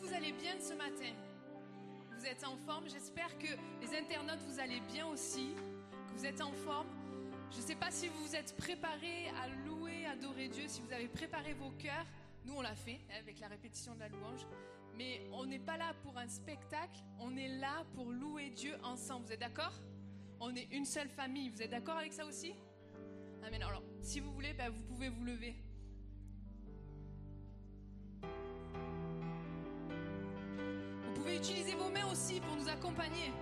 vous allez bien ce matin? Vous êtes en forme? J'espère que les internautes vous allez bien aussi, que vous êtes en forme? Je ne sais pas si vous vous êtes préparés à louer, adorer Dieu, si vous avez préparé vos cœurs. Nous, on l'a fait hein, avec la répétition de la louange. Mais on n'est pas là pour un spectacle, on est là pour louer Dieu ensemble. Vous êtes d'accord? On est une seule famille. Vous êtes d'accord avec ça aussi? Amen. Alors, si vous voulez, ben, vous pouvez vous lever. Pouvez utiliser vos mains aussi pour nous accompagner.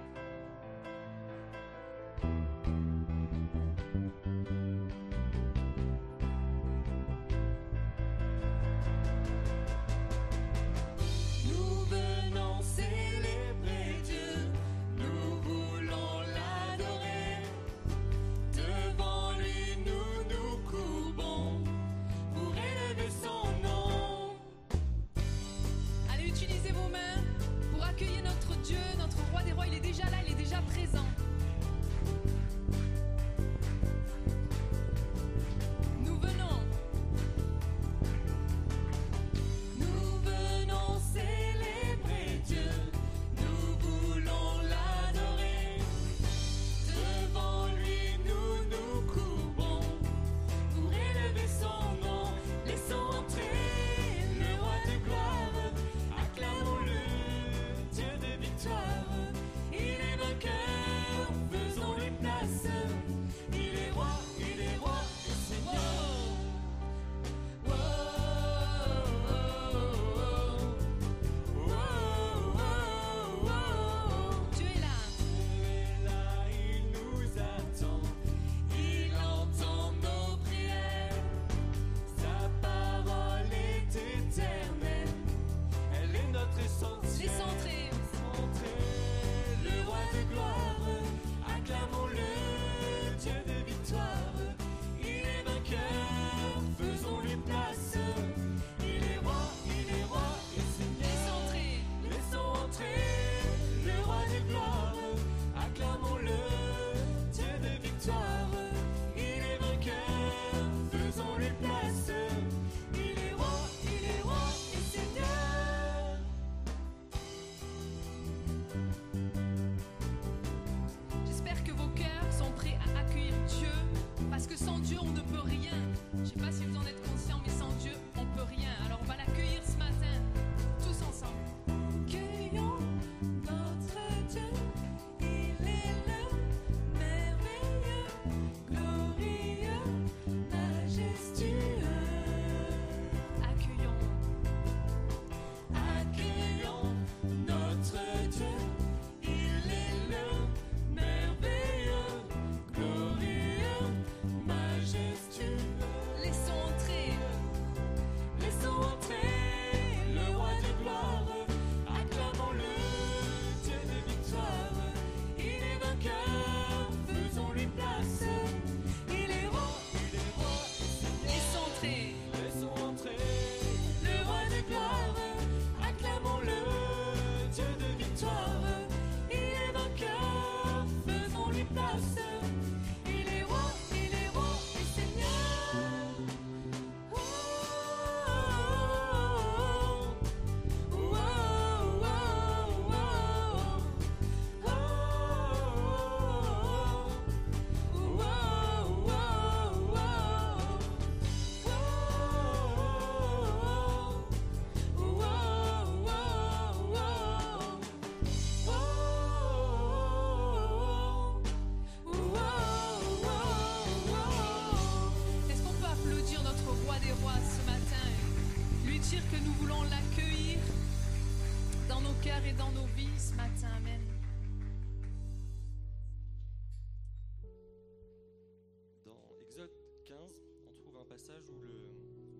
Où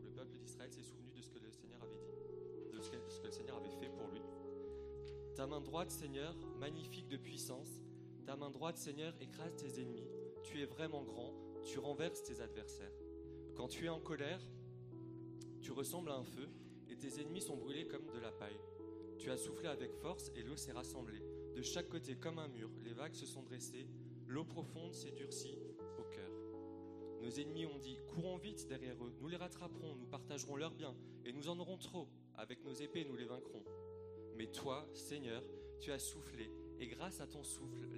le, peuple d'Israël s'est souvenu de ce que le Seigneur avait dit, de ce que, le Seigneur avait fait pour lui. Ta main droite, Seigneur, magnifique de puissance, ta main droite, Seigneur, écrase tes ennemis. Tu es vraiment grand, tu renverses tes adversaires. Quand tu es en colère, tu ressembles à un feu et tes ennemis sont brûlés comme de la paille. Tu as soufflé avec force et l'eau s'est rassemblée. De chaque côté comme un mur, les vagues se sont dressées, l'eau profonde s'est durcie. Nos ennemis ont dit, courons vite derrière eux, nous les rattraperons, nous partagerons leurs biens, et nous en aurons trop. Avec nos épées, nous les vaincrons. Mais toi, Seigneur, tu as soufflé, et grâce à ton souffle,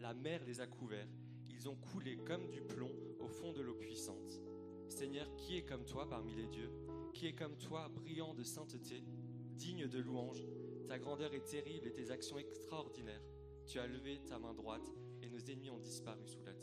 la mer les a couverts. Ils ont coulé comme du plomb au fond de l'eau puissante. Seigneur, qui est comme toi parmi les dieux? Qui est comme toi, brillant de sainteté, digne de louange? Ta grandeur est terrible et tes actions extraordinaires. Tu as levé ta main droite et nos ennemis ont disparu sous la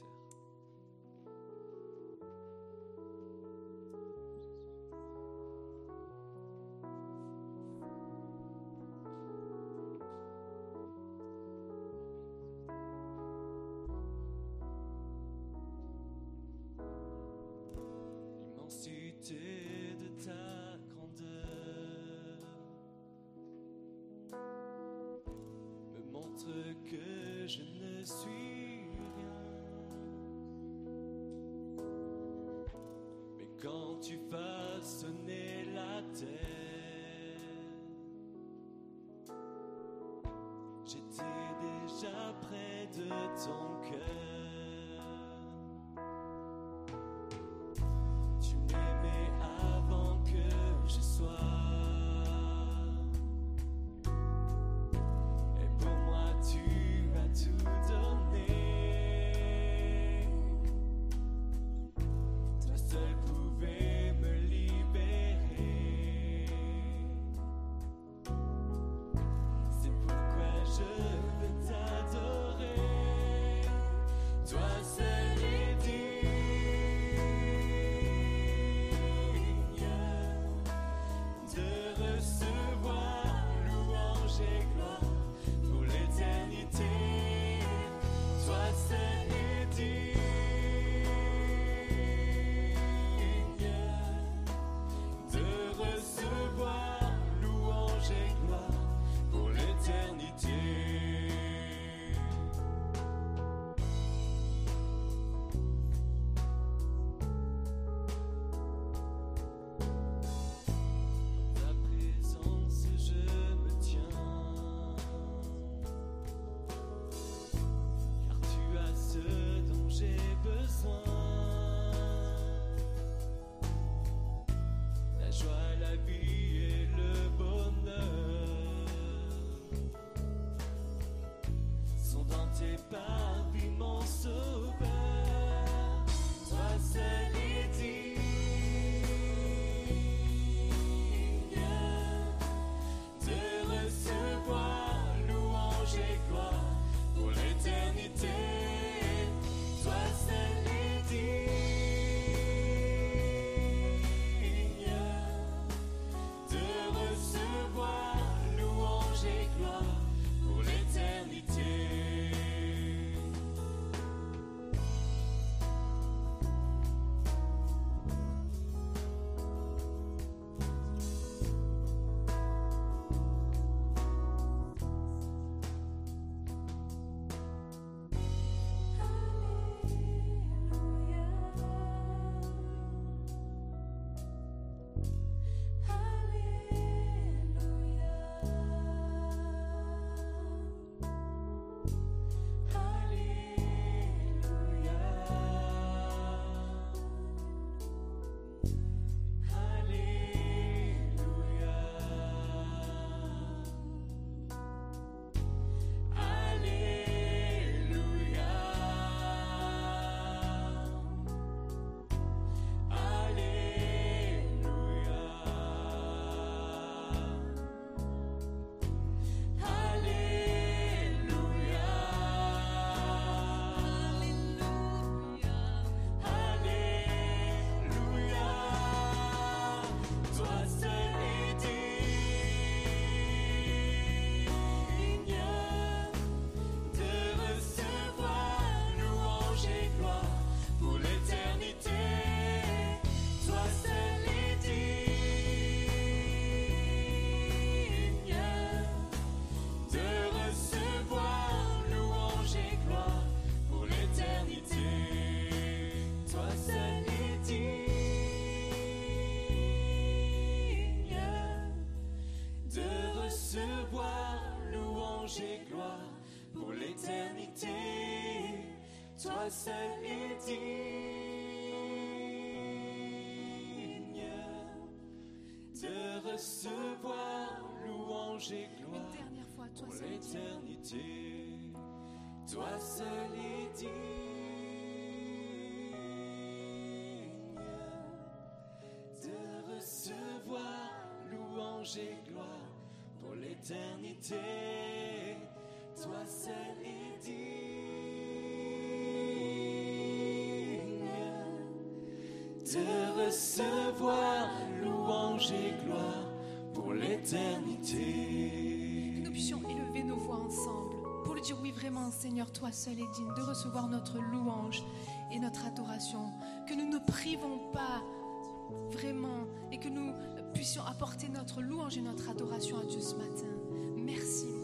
j'étais déjà près de ton toi seul es digne de recevoir louange et Une gloire dernière fois, toi pour l'éternité. Toi seul es digne de recevoir louange et gloire pour l'éternité. Toi seul es digne de recevoir louange et gloire pour l'éternité. Que nous puissions élever nos voix ensemble pour lui dire oui vraiment Seigneur, toi seul es digne de recevoir notre louange et notre adoration. Que nous ne privons pas vraiment et que nous puissions apporter notre louange et notre adoration à Dieu ce matin. Merci.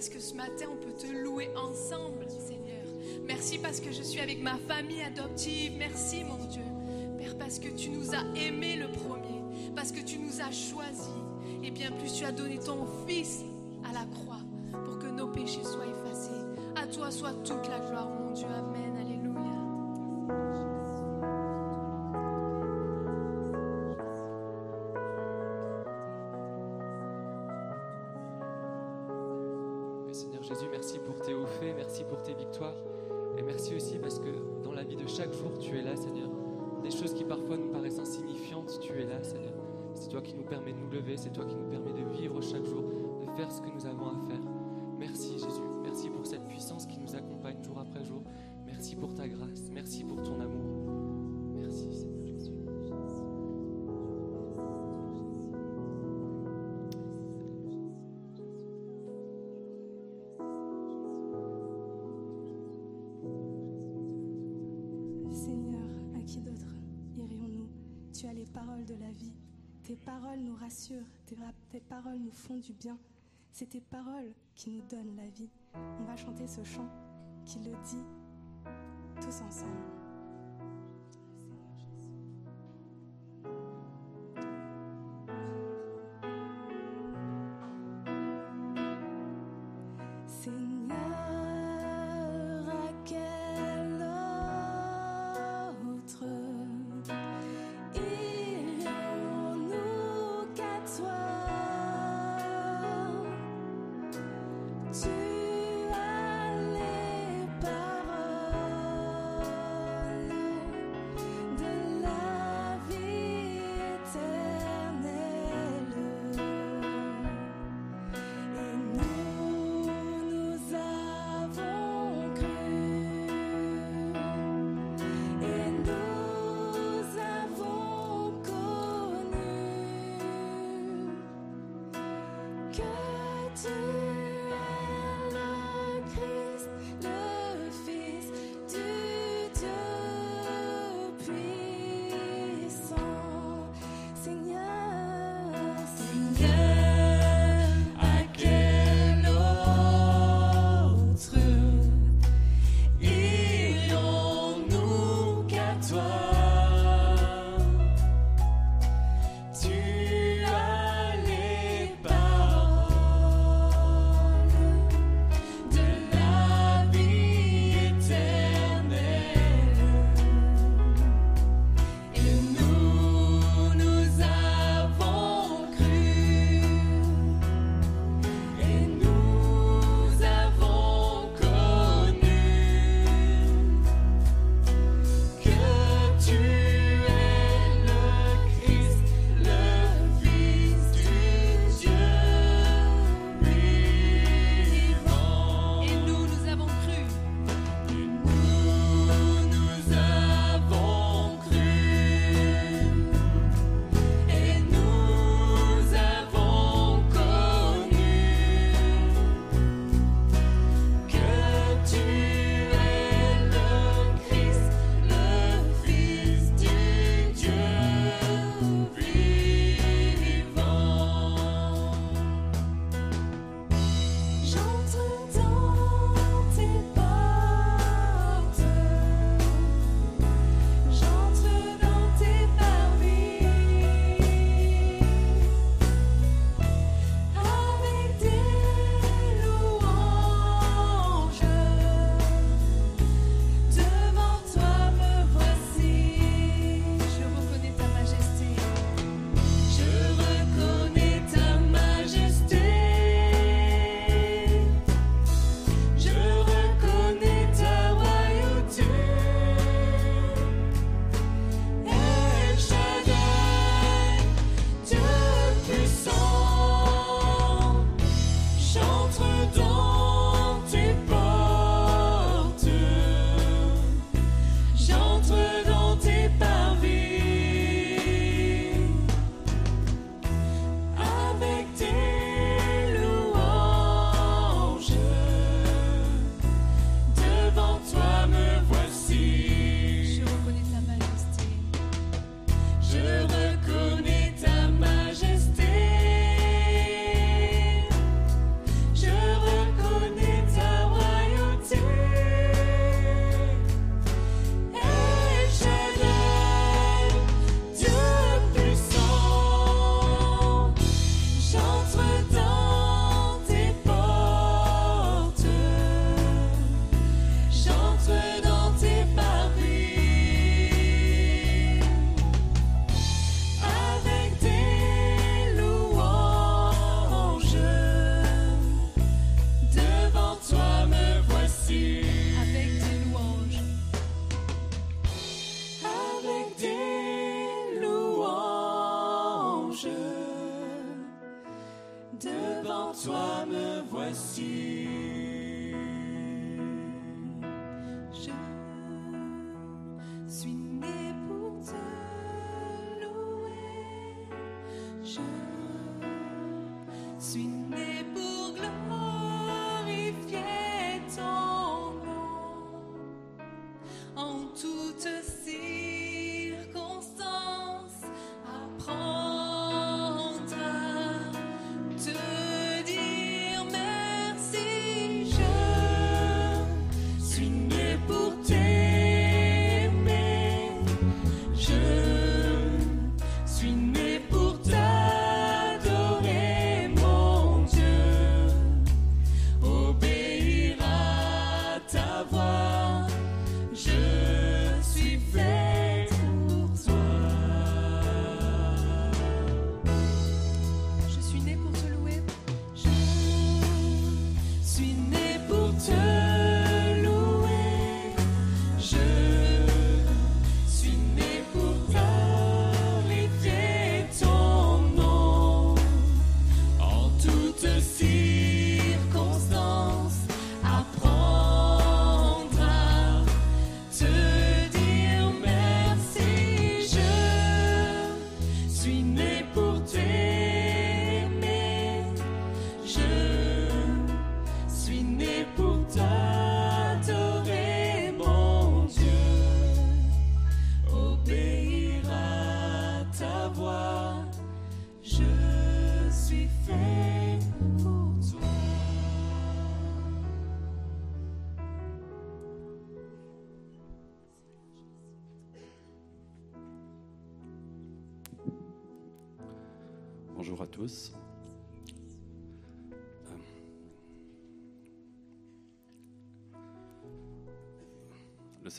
Parce que ce matin on peut te louer ensemble Seigneur. Merci parce que je suis avec ma famille adoptive. Merci mon Dieu. Père, parce que tu nous as aimés le premier, parce que tu nous as choisis, et bien plus tu as donné ton Fils à la croix pour que nos péchés soient effacés. À toi soit toute la gloire, mon Dieu. Amen. La vie. Tes paroles nous rassurent, tes, ra- tes paroles nous font du bien. C'est tes paroles qui nous donnent la vie. On va chanter ce chant qui le dit tous ensemble.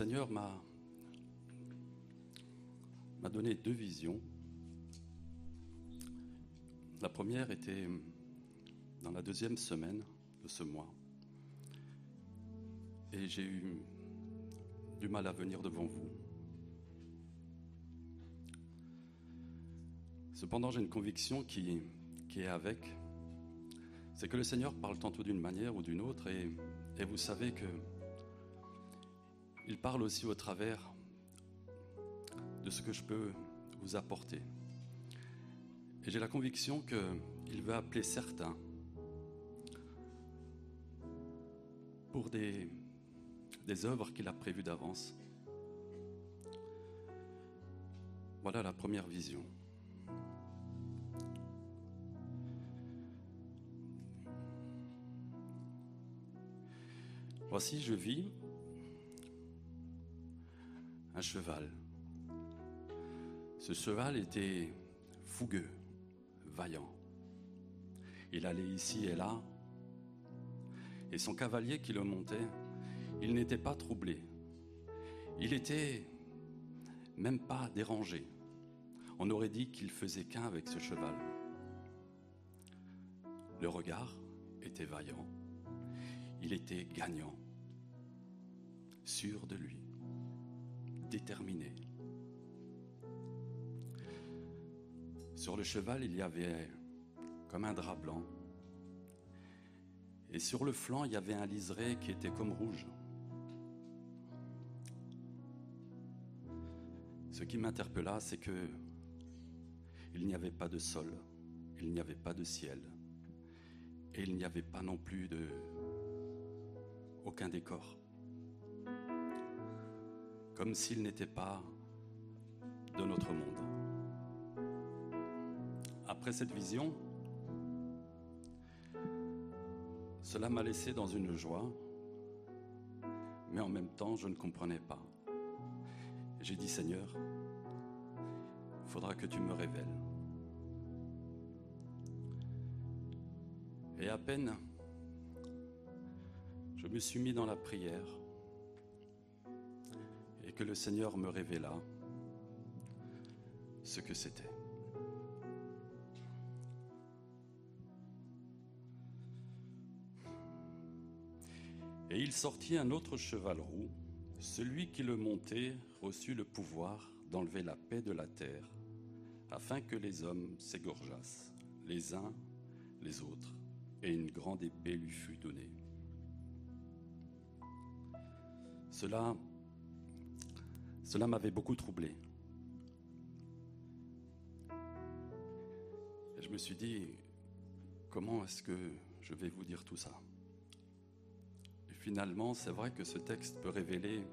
Seigneur m'a m'a donné deux visions. La première était dans la deuxième semaine de ce mois. Et j'ai eu du mal à venir devant vous. Cependant, j'ai une conviction qui, est avec. C'est que le Seigneur parle tantôt d'une manière ou d'une autre, et vous savez que il parle aussi au travers de ce que je peux vous apporter. Et j'ai la conviction qu'il veut appeler certains pour des, des œuvres qu'il a prévues d'avance. Voilà la première vision. Voici, je vis cheval. Ce cheval était fougueux, vaillant. Il allait ici et là, et son cavalier qui le montait, il n'était pas troublé. Il était même pas dérangé. On aurait dit qu'il faisait qu'un avec ce cheval. Le regard était vaillant. Il était gagnant, sûr de lui, déterminé. Sur le cheval, il y avait comme un drap blanc. Et sur le flanc, il y avait un liseré qui était comme rouge. Ce qui m'interpella, c'est que il n'y avait pas de sol, il n'y avait pas de ciel, et il n'y avait pas non plus de aucun décor. Comme s'il n'était pas de notre monde. Après cette vision, cela m'a laissé dans une joie, mais en même temps, je ne comprenais pas. J'ai dit, Seigneur, il faudra que tu me révèles. Et à peine je me suis mis dans la prière que le Seigneur me révéla ce que c'était. Et il sortit un autre cheval roux. Celui qui le montait reçut le pouvoir d'enlever la paix de la terre, afin que les hommes s'égorgeassent, les uns les autres, et une grande épée lui fut donnée. Cela, cela m'avait beaucoup troublé. Et je me suis dit, comment est-ce que je vais vous dire tout ça? Et finalement, c'est vrai que ce texte peut révéler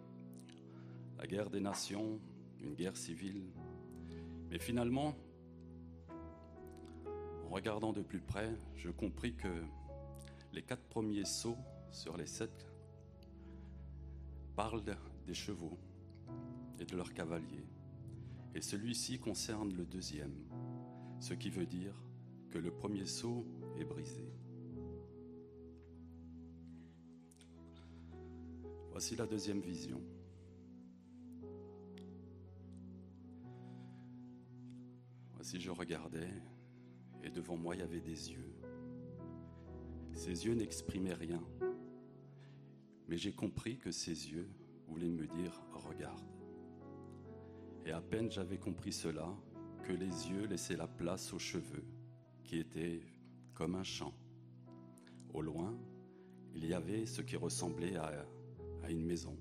la guerre des nations, une guerre civile. Mais finalement, en regardant de plus près, je compris que les quatre premiers sauts sur les sept parlent des chevaux et de leurs cavaliers. Et celui-ci concerne le deuxième, ce qui veut dire que le premier saut est brisé. Voici la deuxième vision. Voici, je regardais et devant moi il y avait des yeux. Ces yeux n'exprimaient rien, mais j'ai compris que ces yeux voulaient me dire regarde. Et à peine j'avais compris cela que les yeux laissaient la place aux cheveux, qui étaient comme un champ. Au loin, il y avait ce qui ressemblait à, une maison.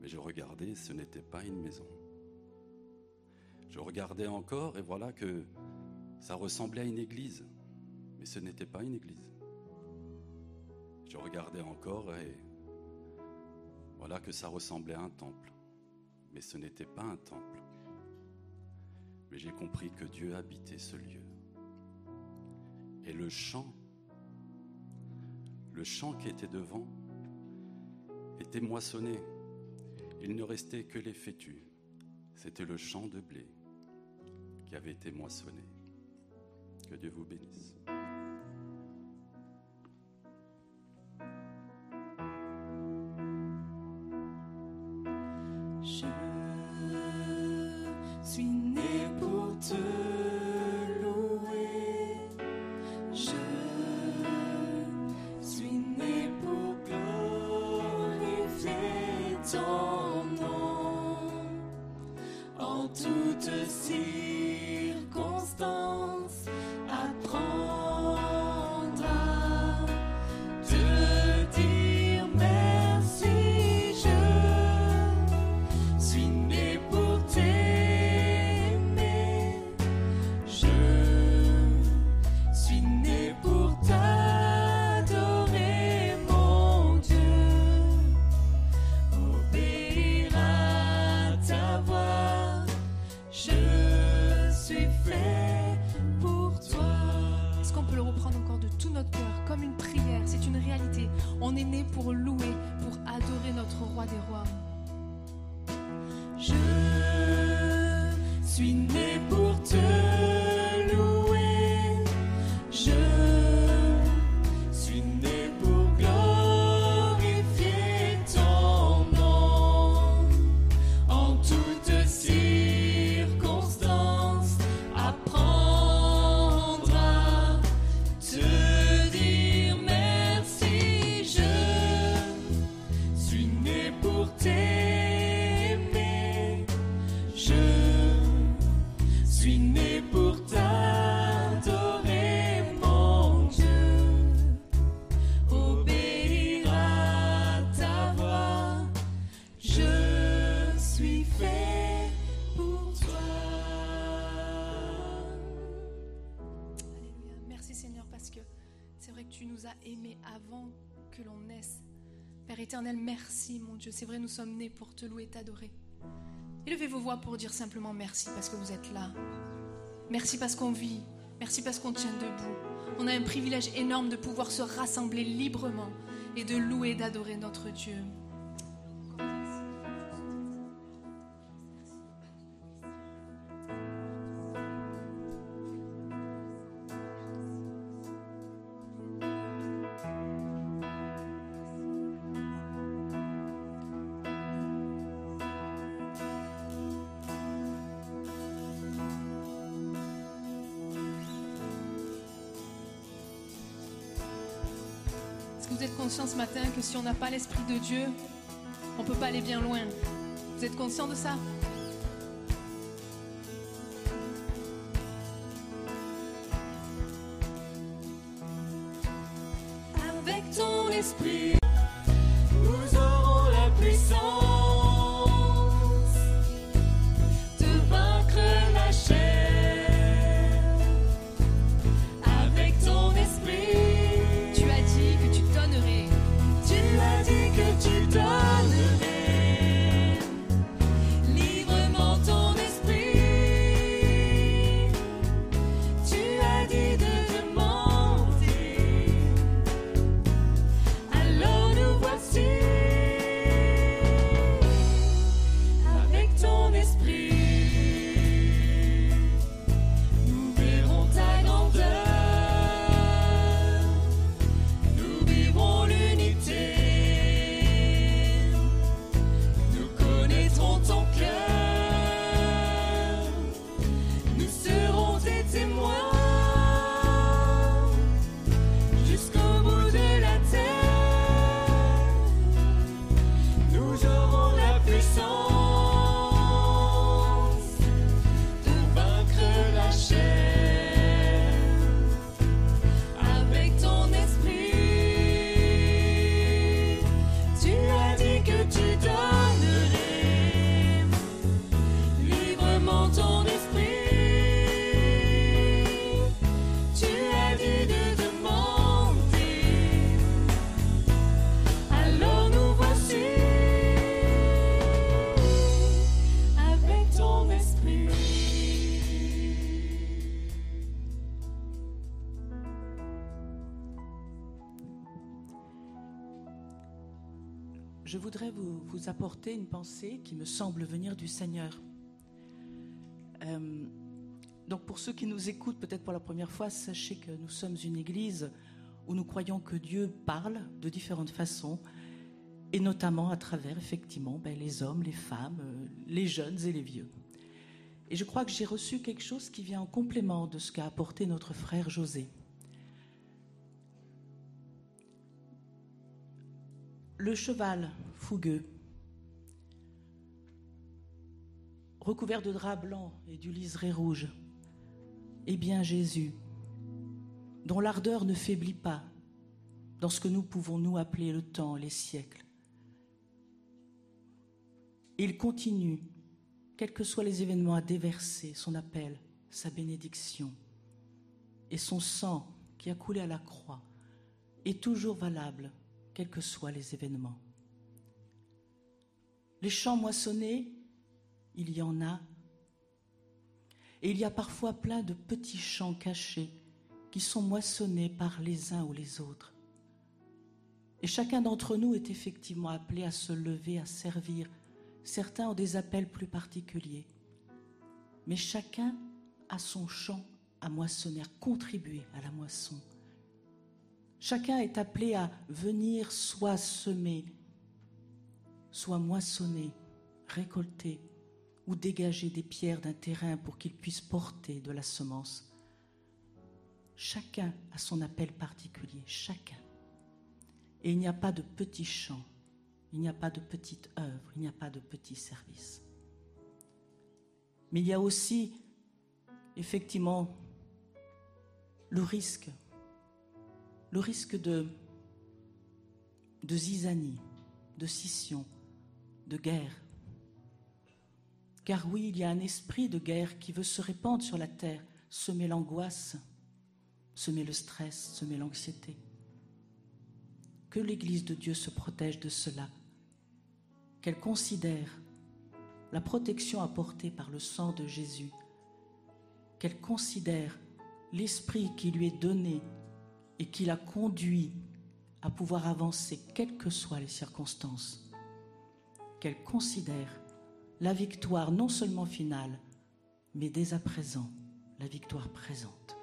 Mais je regardais, ce n'était pas une maison. Je regardais encore et voilà que ça ressemblait à une église, mais ce n'était pas une église. Je regardais encore et voilà que ça ressemblait à un temple, mais ce n'était pas un temple. Mais j'ai compris que Dieu habitait ce lieu. Et le champ, le champ qui était devant, était moissonné. Il ne restait que les fétus. C'était le champ de blé qui avait été moissonné. Que Dieu vous bénisse. Nous as aimés avant que l'on naisse. Père éternel, merci mon Dieu. C'est vrai, nous sommes nés pour te louer t'adorer. Élevez vos voix pour dire simplement merci parce que vous êtes là. Merci parce qu'on vit. Merci parce qu'on tient debout. On a un privilège énorme de pouvoir se rassembler librement et de louer d'adorer notre Dieu. Pas l'Esprit de Dieu, on peut pas aller bien loin. Vous êtes conscient de ça? Une pensée qui me semble venir du Seigneur. Euh, donc pour ceux qui nous écoutent peut-être pour la première fois, sachez que nous sommes une église où nous croyons que Dieu parle de différentes façons, et notamment à travers effectivement ben, les hommes, les femmes, euh, les jeunes et les vieux. Et je crois que j'ai reçu quelque chose qui vient en complément de ce qu'a apporté notre frère José. Le cheval fougueux, recouvert de drap blanc et du liseré rouge, est bien Jésus, dont l'ardeur ne faiblit pas dans ce que nous pouvons nous appeler le temps, les siècles. Il continue, quels que soient les événements, à déverser son appel, sa bénédiction. Et son sang qui a coulé à la croix est toujours valable, quels que soient les événements. Les champs moissonnés, il y en a. Et il y a parfois plein de petits champs cachés qui sont moissonnés par les uns ou les autres. Et chacun d'entre nous est effectivement appelé à se lever, à servir. Certains ont des appels plus particuliers. Mais chacun a son champ à moissonner, à contribuer à la moisson. Chacun est appelé à venir soit semer, soit moissonner, récolter ou dégager des pierres d'un terrain pour qu'il puisse porter de la semence. Chacun a son appel particulier, chacun. Et il n'y a pas de petit champ, il n'y a pas de petite œuvre, il n'y a pas de petit service. Mais il y a aussi, effectivement, le risque, le risque de, de zizanie, de scission, de guerre. Car oui, il y a un esprit de guerre qui veut se répandre sur la terre, semer l'angoisse, semer le stress, semer l'anxiété. Que l'Église de Dieu se protège de cela, qu'elle considère la protection apportée par le sang de Jésus, qu'elle considère l'esprit qui lui est donné et qui l'a conduit à pouvoir avancer, quelles que soient les circonstances, qu'elle considère la victoire non seulement finale, mais dès à présent, la victoire présente.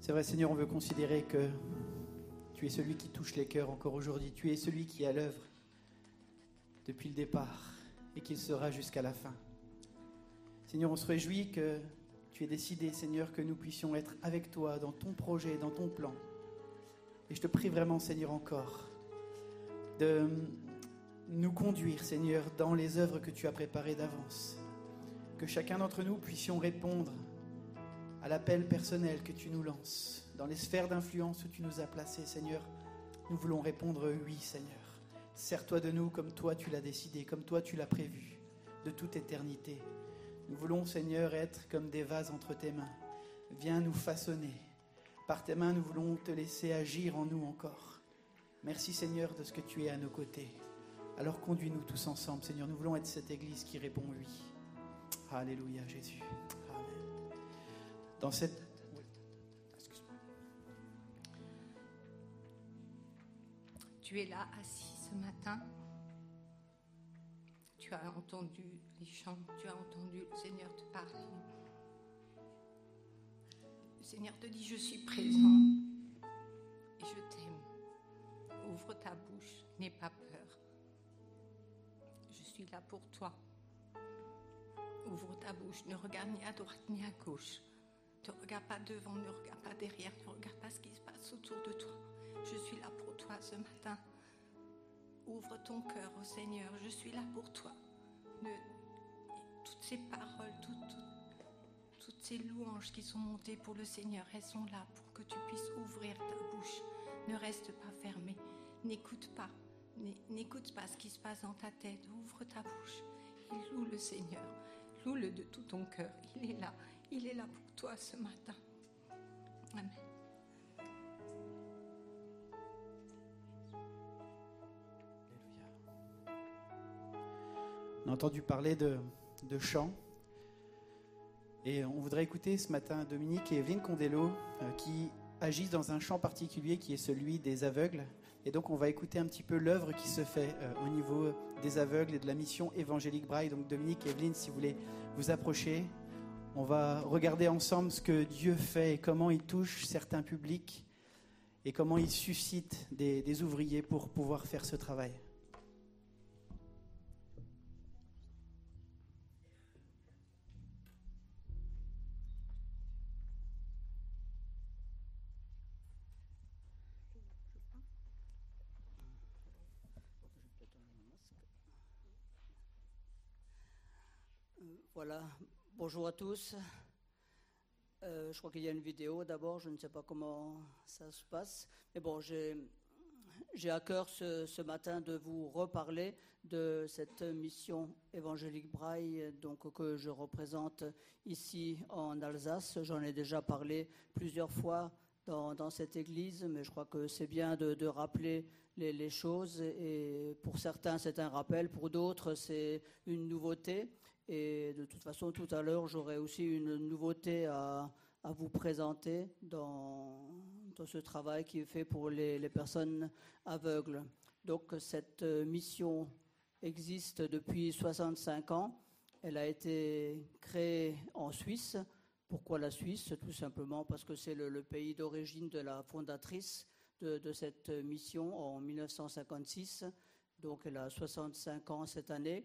C'est vrai, Seigneur, on veut considérer que tu es celui qui touche les cœurs encore aujourd'hui. Tu es celui qui est à l'œuvre. depuis le départ et qu'il sera jusqu'à la fin. Seigneur, on se réjouit que tu aies décidé, Seigneur, que nous puissions être avec toi dans ton projet, dans ton plan. Et je te prie vraiment, Seigneur, encore de nous conduire, Seigneur, dans les œuvres que tu as préparées d'avance. Que chacun d'entre nous puissions répondre à l'appel personnel que tu nous lances, dans les sphères d'influence où tu nous as placés, Seigneur. Nous voulons répondre oui, Seigneur. Sers-toi de nous comme toi tu l'as décidé, comme toi tu l'as prévu, de toute éternité. Nous voulons, Seigneur, être comme des vases entre tes mains. Viens nous façonner. Par tes mains, nous voulons te laisser agir en nous encore. Merci, Seigneur, de ce que tu es à nos côtés. Alors conduis-nous tous ensemble, Seigneur. Nous voulons être cette Église qui répond oui. Alléluia, Jésus. Amen. Dans cette... Tu es là assis ce matin. Tu as entendu les chants, tu as entendu le Seigneur te parler. Le Seigneur te dit, je suis présent et je t'aime. Ouvre ta bouche, n'aie pas peur. Je suis là pour toi. Ouvre ta bouche, ne regarde ni à droite ni à gauche. Ne regarde pas devant, ne regarde pas derrière, ne regarde pas ce qui se passe autour de toi. Je suis là pour toi ce matin. Ouvre ton cœur au Seigneur, je suis là pour toi. Toutes ces paroles, toutes, ces louanges qui sont montées pour le Seigneur, elles sont là pour que tu puisses ouvrir ta bouche. Ne reste pas fermé. N'écoute pas. N'é- N'écoute pas ce qui se passe dans ta tête. Ouvre ta bouche et loue le Seigneur. Loue-le de tout ton cœur. Il est là. Il est là pour toi ce matin. Amen. On a entendu parler de, de chant. Et on voudrait écouter ce matin Dominique et Evelyne Condello euh, qui agissent dans un chant particulier qui est celui des aveugles. Et donc on va écouter un petit peu l'œuvre qui se fait euh, au niveau des aveugles et de la mission évangélique Braille. Donc Dominique et Evelyne, si vous voulez vous approcher, on va regarder ensemble ce que Dieu fait et comment il touche certains publics et comment il suscite des- des ouvriers pour pouvoir faire ce travail. Voilà, bonjour à tous. Euh, je crois qu'il y a une vidéo d'abord, je ne sais pas comment ça se passe. Mais bon, j'ai à cœur ce, matin de vous reparler de cette mission évangélique Braille donc, que je représente ici en Alsace. J'en ai déjà parlé plusieurs fois dans, cette église, mais je crois que c'est bien de, rappeler les choses. Et pour certains, c'est un rappel, pour d'autres, c'est une nouveauté. Et de toute façon, tout à l'heure, j'aurai aussi une nouveauté à, vous présenter dans, ce travail qui est fait pour les, personnes aveugles. Donc, cette euh, mission existe depuis 65 ans. Elle a été créée en Suisse. Pourquoi la Suisse? Tout simplement parce que c'est le, pays d'origine de la fondatrice de cette mission en 1956. Donc, elle a 65 ans cette année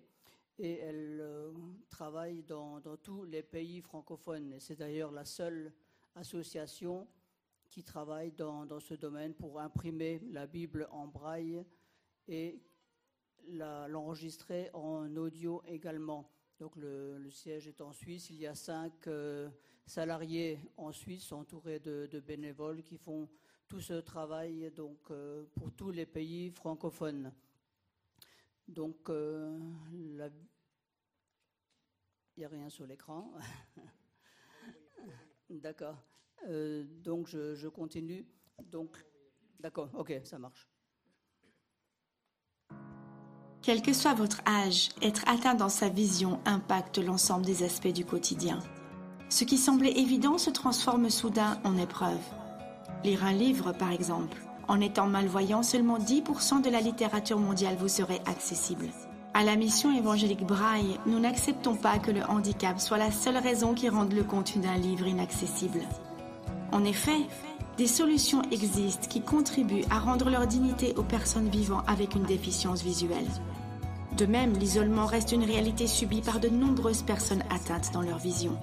et elle euh, travaille dans, tous les pays francophones. C'est d'ailleurs la seule association qui travaille dans, ce domaine pour imprimer la Bible en braille et l'enregistrer en audio également. Donc le, siège est en Suisse. Il y a cinq euh, salariés en Suisse entourés de, de bénévoles qui font tout ce travail donc, euh, pour tous les pays francophones. Donc, euh, il n'y a rien sur l'écran. D'accord. Euh, donc, je, je continue. Donc, d'accord, ok, ça marche. Quel que soit votre âge, être atteint dans sa vision impacte l'ensemble des aspects du quotidien. Ce qui semblait évident se transforme soudain en épreuve. Lire un livre, par exemple. En étant malvoyant, seulement 10% de la littérature mondiale vous serait accessible. À la mission évangélique Braille, nous n'acceptons pas que le handicap soit la seule raison qui rende le contenu d'un livre inaccessible. En effet, des solutions existent qui contribuent à rendre leur dignité aux personnes vivant avec une déficience visuelle. De même, l'isolement reste une réalité subie par de nombreuses personnes atteintes dans leur vision.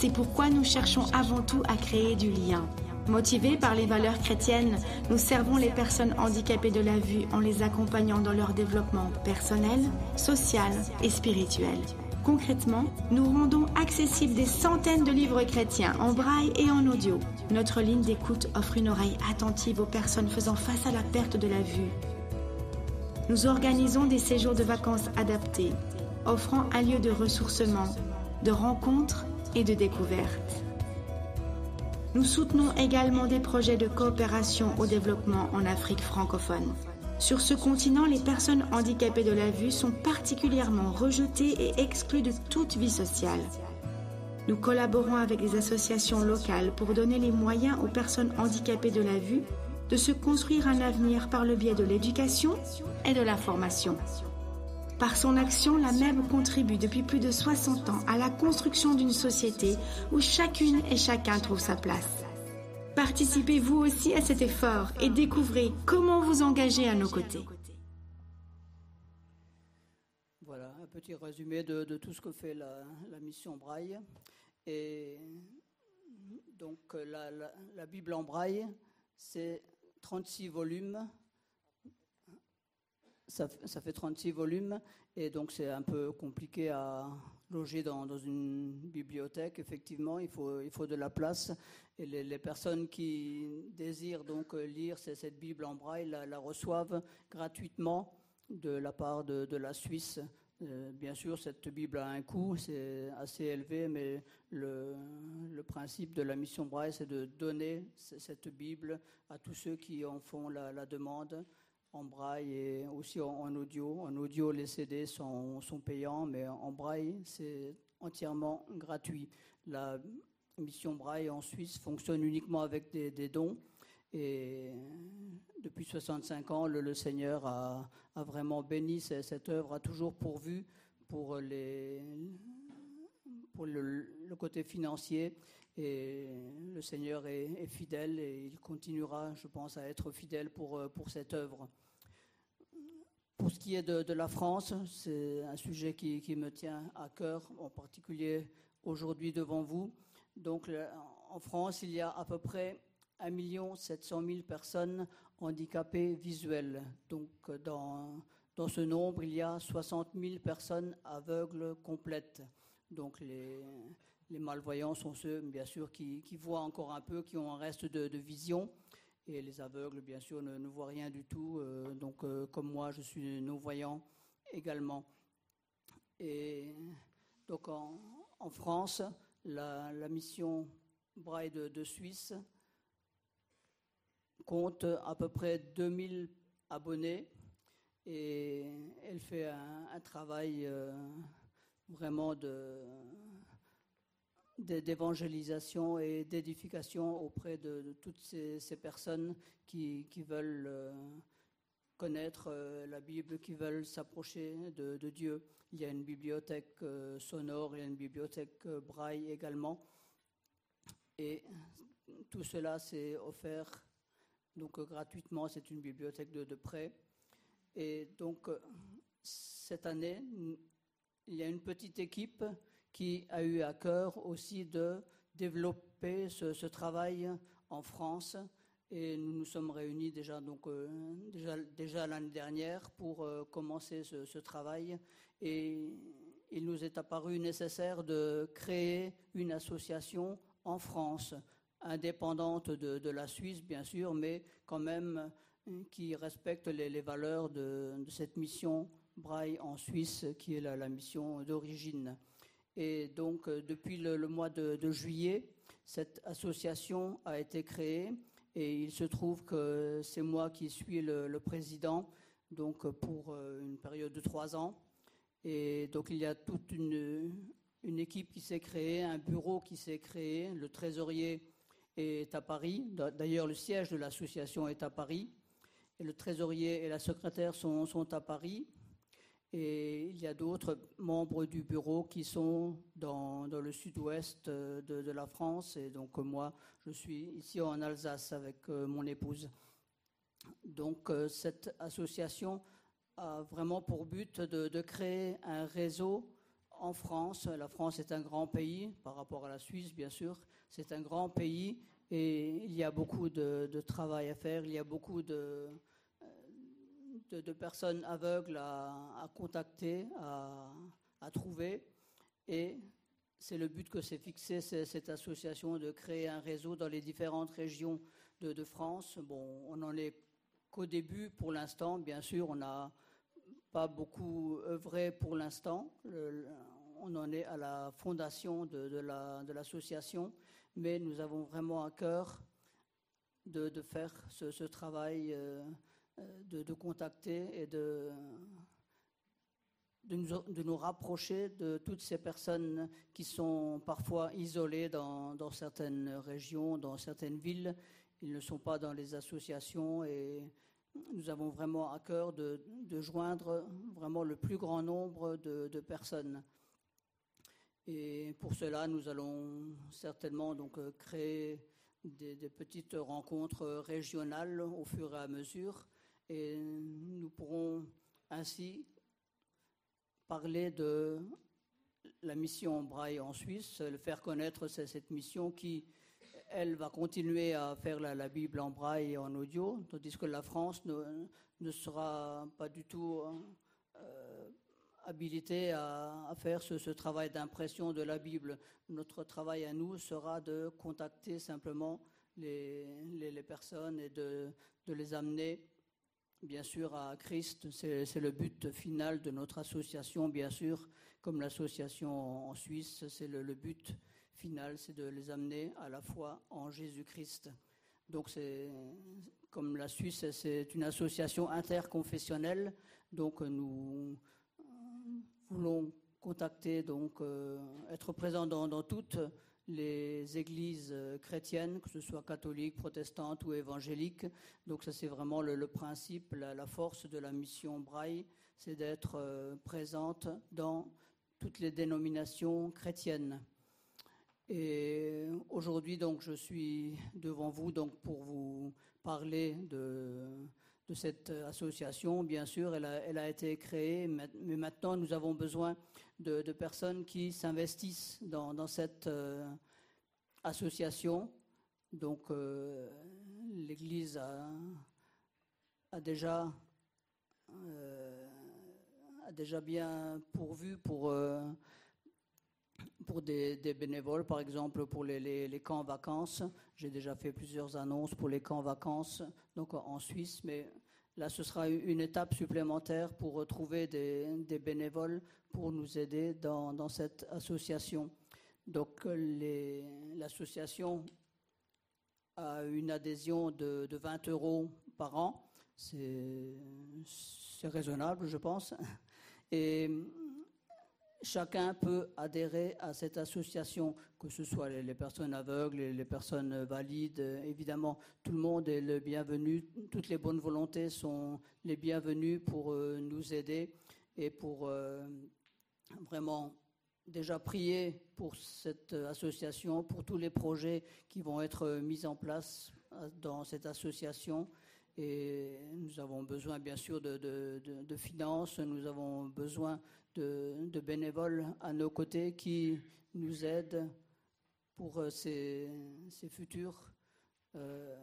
C'est pourquoi nous cherchons avant tout à créer du lien. Motivés par les valeurs chrétiennes, nous servons les personnes handicapées de la vue en les accompagnant dans leur développement personnel, social et spirituel. Concrètement, nous rendons accessibles des centaines de livres chrétiens en braille et en audio. Notre ligne d'écoute offre une oreille attentive aux personnes faisant face à la perte de la vue. Nous organisons des séjours de vacances adaptés, offrant un lieu de ressourcement, de rencontres et de découvertes. Nous soutenons également des projets de coopération au développement en Afrique francophone. Sur ce continent, les personnes handicapées de la vue sont particulièrement rejetées et exclues de toute vie sociale. Nous collaborons avec des associations locales pour donner les moyens aux personnes handicapées de la vue de se construire un avenir par le biais de l'éducation et de la formation. Par son action, la MEB contribue depuis plus de 60 ans à la construction d'une société où chacune et chacun trouve sa place. Participez vous aussi à cet effort et découvrez comment vous engager à nos côtés. Voilà, un petit résumé de, tout ce que fait la, mission Braille. Et donc la Bible en Braille, c'est 36 volumes. Ça, fait 36 volumes et donc c'est un peu compliqué à loger dans, une bibliothèque. Effectivement, il faut, il faut de la place. Et les, personnes qui désirent donc lire cette Bible en braille la, reçoivent gratuitement de la part de, la Suisse. Euh, bien sûr, cette Bible a un coût, c'est assez élevé, mais le, principe de la mission Braille, c'est de donner cette Bible à tous ceux qui en font la demande en braille et aussi en, audio. En audio, les CD sont, payants, mais en braille, c'est entièrement gratuit. La mission braille en Suisse fonctionne uniquement avec des, dons. Et depuis 65 ans, le, Seigneur a, vraiment béni ce- cette œuvre, a toujours pourvu pour, le, côté financier. Et le Seigneur est, fidèle et il continuera, je pense, à être fidèle pour, pour cette œuvre. Pour ce qui est de, la France, c'est un sujet qui, me tient à cœur, en particulier aujourd'hui devant vous. Donc, en France, il y a à peu près 1 700 000 personnes handicapées visuelles. Donc, dans, dans ce nombre, il y a 60 000 personnes aveugles complètes. Donc, les, les malvoyants sont ceux, bien sûr, qui, qui voient encore un peu, qui ont un reste de vision. Et les aveugles, bien sûr, ne, voient rien du tout. Euh, donc, euh, comme moi, je suis non-voyant également. Et donc, en, France, la, mission Braille de, Suisse compte à peu près 2000 abonnés et elle fait un, travail euh, vraiment de- d'évangélisation et d'édification auprès de, toutes ces, personnes qui, veulent euh, connaître euh, la Bible, qui veulent s'approcher de, Dieu. Il y a une bibliothèque euh, sonore, il y a une bibliothèque braille également. Et tout cela c'est offert donc gratuitement, c'est une bibliothèque de, de prêt. Et donc cette année, il y a une petite équipe qui a eu à cœur aussi de développer ce, travail en France. Et nous nous sommes réunis déjà, donc, euh, déjà, l'année dernière pour euh, commencer ce, travail. Et il nous est apparu nécessaire de créer une association en France, indépendante de, la Suisse, bien sûr, mais quand même euh, qui respecte les, valeurs de, cette mission Braille en Suisse, qui est la mission d'origine. Et donc, euh, depuis le, mois de, juillet, cette association a été créée et il se trouve que c'est moi qui suis le, président, donc euh, pour euh, une période de trois ans. Et donc, il y a toute une, équipe qui s'est créée, un bureau qui s'est créé. Le trésorier est à Paris. D'ailleurs, le siège de l'association est à Paris. Et le trésorier et la secrétaire sont à Paris. Et il y a d'autres membres du bureau qui sont dans, dans le sud-ouest de, de la France. Et donc, moi, je suis ici en Alsace avec euh, mon épouse. Donc, euh, cette association a vraiment pour but de, de créer un réseau en France. La France est un grand pays par rapport à la Suisse, bien sûr. C'est un grand pays et il y a beaucoup de, de travail à faire. Il y a beaucoup de, de, personnes aveugles à, contacter, à, trouver. Et c'est le but que s'est fixé cette association de créer un réseau dans les différentes régions de, France. Bon, on n'en est qu'au début pour l'instant, bien sûr, on n'a pas beaucoup œuvré pour l'instant. On en est à la fondation de, de la- de l'association, mais nous avons vraiment à cœur de, faire ce, travail, euh, de, de contacter et de, de nous, de nous rapprocher de toutes ces personnes qui sont parfois isolées dans, dans certaines régions, dans certaines villes. Ils ne sont pas dans les associations et nous avons vraiment à cœur de, de joindre vraiment le plus grand nombre de, personnes. Et pour cela, nous allons certainement donc euh, créer des petites rencontres régionales au fur et à mesure. Et nous pourrons ainsi parler de la mission Braille en Suisse, le faire connaître cette mission qui, elle, va continuer à faire la, Bible en Braille et en audio, tandis que la France ne, sera pas du tout euh, habilitée à, faire ce, travail d'impression de la Bible. Notre travail à nous sera de contacter simplement les, personnes et de les amener bien sûr à Christ. C'est le but final de notre association, bien sûr, comme l'association en Suisse, c'est le, le but final, c'est de les amener à la foi en Jésus-Christ. Donc c'est comme la Suisse, c'est une association interconfessionnelle, donc nous euh, voulons contacter, donc euh, être présents dans, dans toutes les églises euh, chrétiennes, que ce soit catholiques, protestantes ou évangéliques. Donc ça c'est vraiment le, principe, la, la force de la mission Braille, c'est d'être euh, présente dans toutes les dénominations chrétiennes. Et aujourd'hui donc je suis devant vous donc pour vous parler de, de cette association. Bien sûr, elle a, été créée, mais maintenant nous avons besoin de, personnes qui s'investissent dans, cette euh, association. Donc euh, l'Église a, déjà euh, bien pourvu pour euh, pour des, bénévoles, par exemple pour les, les- les camps vacances. J'ai déjà fait plusieurs annonces pour les camps vacances, donc en Suisse, mais là ce sera une étape supplémentaire pour retrouver des, bénévoles pour nous aider dans, cette association. Donc euh, l'association a une adhésion de, de 20 euros par an. C'est raisonnable, je pense. Et chacun peut adhérer à cette association, que ce soit les, personnes aveugles, les, personnes valides. Évidemment, tout le monde est le bienvenu. Toutes les bonnes volontés sont les bienvenues pour euh, nous aider et pour euh, vraiment déjà prier pour cette association, pour tous les projets qui vont être mis en place euh, dans cette association. Et nous avons besoin, bien sûr, de, de- de- de finances, nous avons besoin de, bénévoles à nos côtés qui nous aident pour euh, ces, ces futurs, euh,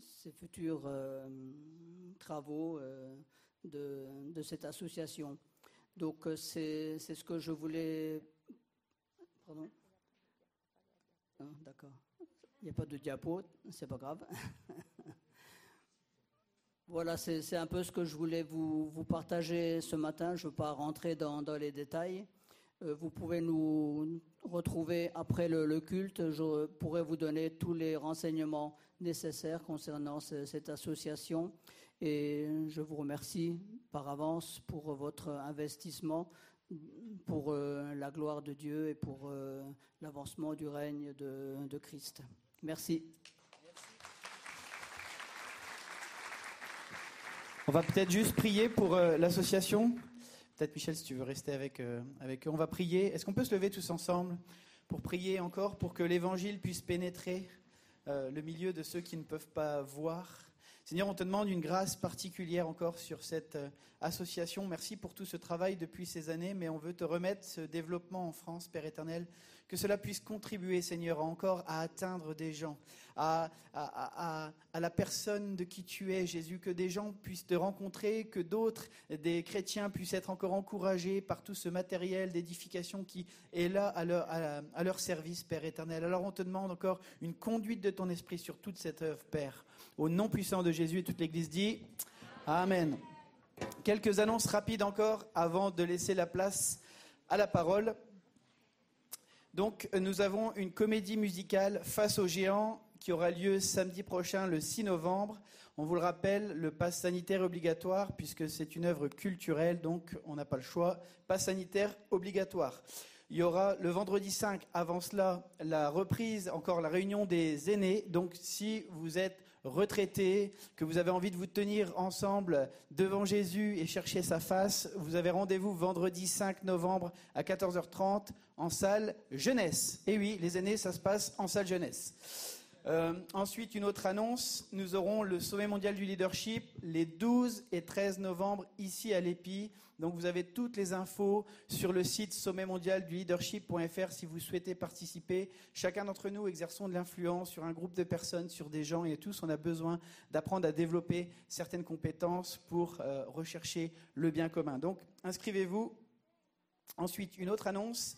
ces futurs euh, travaux euh, de, cette association. Donc c'est ce que je voulais. Pardon Ah, D'accord. Il n'y a pas de diapo, c'est pas grave. Voilà, c'est un peu ce que je voulais vous, partager ce matin. Je ne veux pas rentrer dans, les détails. Euh, vous pouvez nous retrouver après le, culte. Je pourrai vous donner tous les renseignements nécessaires concernant ce- cette association. Et je vous remercie par avance pour votre investissement, pour euh, la gloire de Dieu et pour euh, l'avancement du règne de Christ. Merci. On va peut-être juste prier pour euh, l'association. Peut-être Michel, si tu veux rester avec, euh, avec eux. On va prier. Est-ce qu'on peut se lever tous ensemble pour prier encore, pour que l'évangile puisse pénétrer euh, le milieu de ceux qui ne peuvent pas voir? Seigneur, on te demande une grâce particulière encore sur cette association. Merci pour tout ce travail depuis ces années, mais on veut te remettre ce développement en France, Père éternel, que cela puisse contribuer, Seigneur, encore à atteindre des gens, à, la personne de qui tu es, Jésus, que des gens puissent te rencontrer, que d'autres, des chrétiens, puissent être encore encouragés par tout ce matériel d'édification qui est là à leur, service, Père éternel. Alors on te demande encore une conduite de ton esprit sur toute cette œuvre, Père. Au nom puissant de Jésus, toute l'Église dit Amen. Quelques annonces rapides encore avant de laisser la place à la parole. Donc, nous avons une comédie musicale Face aux géants qui aura lieu samedi prochain, le 6 novembre. On vous le rappelle, le pass sanitaire obligatoire puisque c'est une œuvre culturelle, donc on n'a pas le choix. Pass sanitaire obligatoire. Il y aura le vendredi 5, avant cela, la reprise, encore la réunion des aînés. Donc, si vous êtes retraité, que vous avez envie de vous tenir ensemble devant Jésus et chercher sa face, vous avez rendez-vous vendredi 5 novembre à 14h30 en salle jeunesse. Et oui, les aînés, ça se passe en salle jeunesse. Euh, ensuite, une autre annonce, nous aurons le sommet mondial du leadership les 12 et 13 novembre ici à l'EPI. Donc vous avez toutes les infos sur le site sommetmondialduleadership.fr si vous souhaitez participer. Chacun d'entre nous exerçons de l'influence sur un groupe de personnes, sur des gens et tous on a besoin d'apprendre à développer certaines compétences pour euh, rechercher le bien commun. Donc inscrivez-vous. Ensuite, une autre annonce,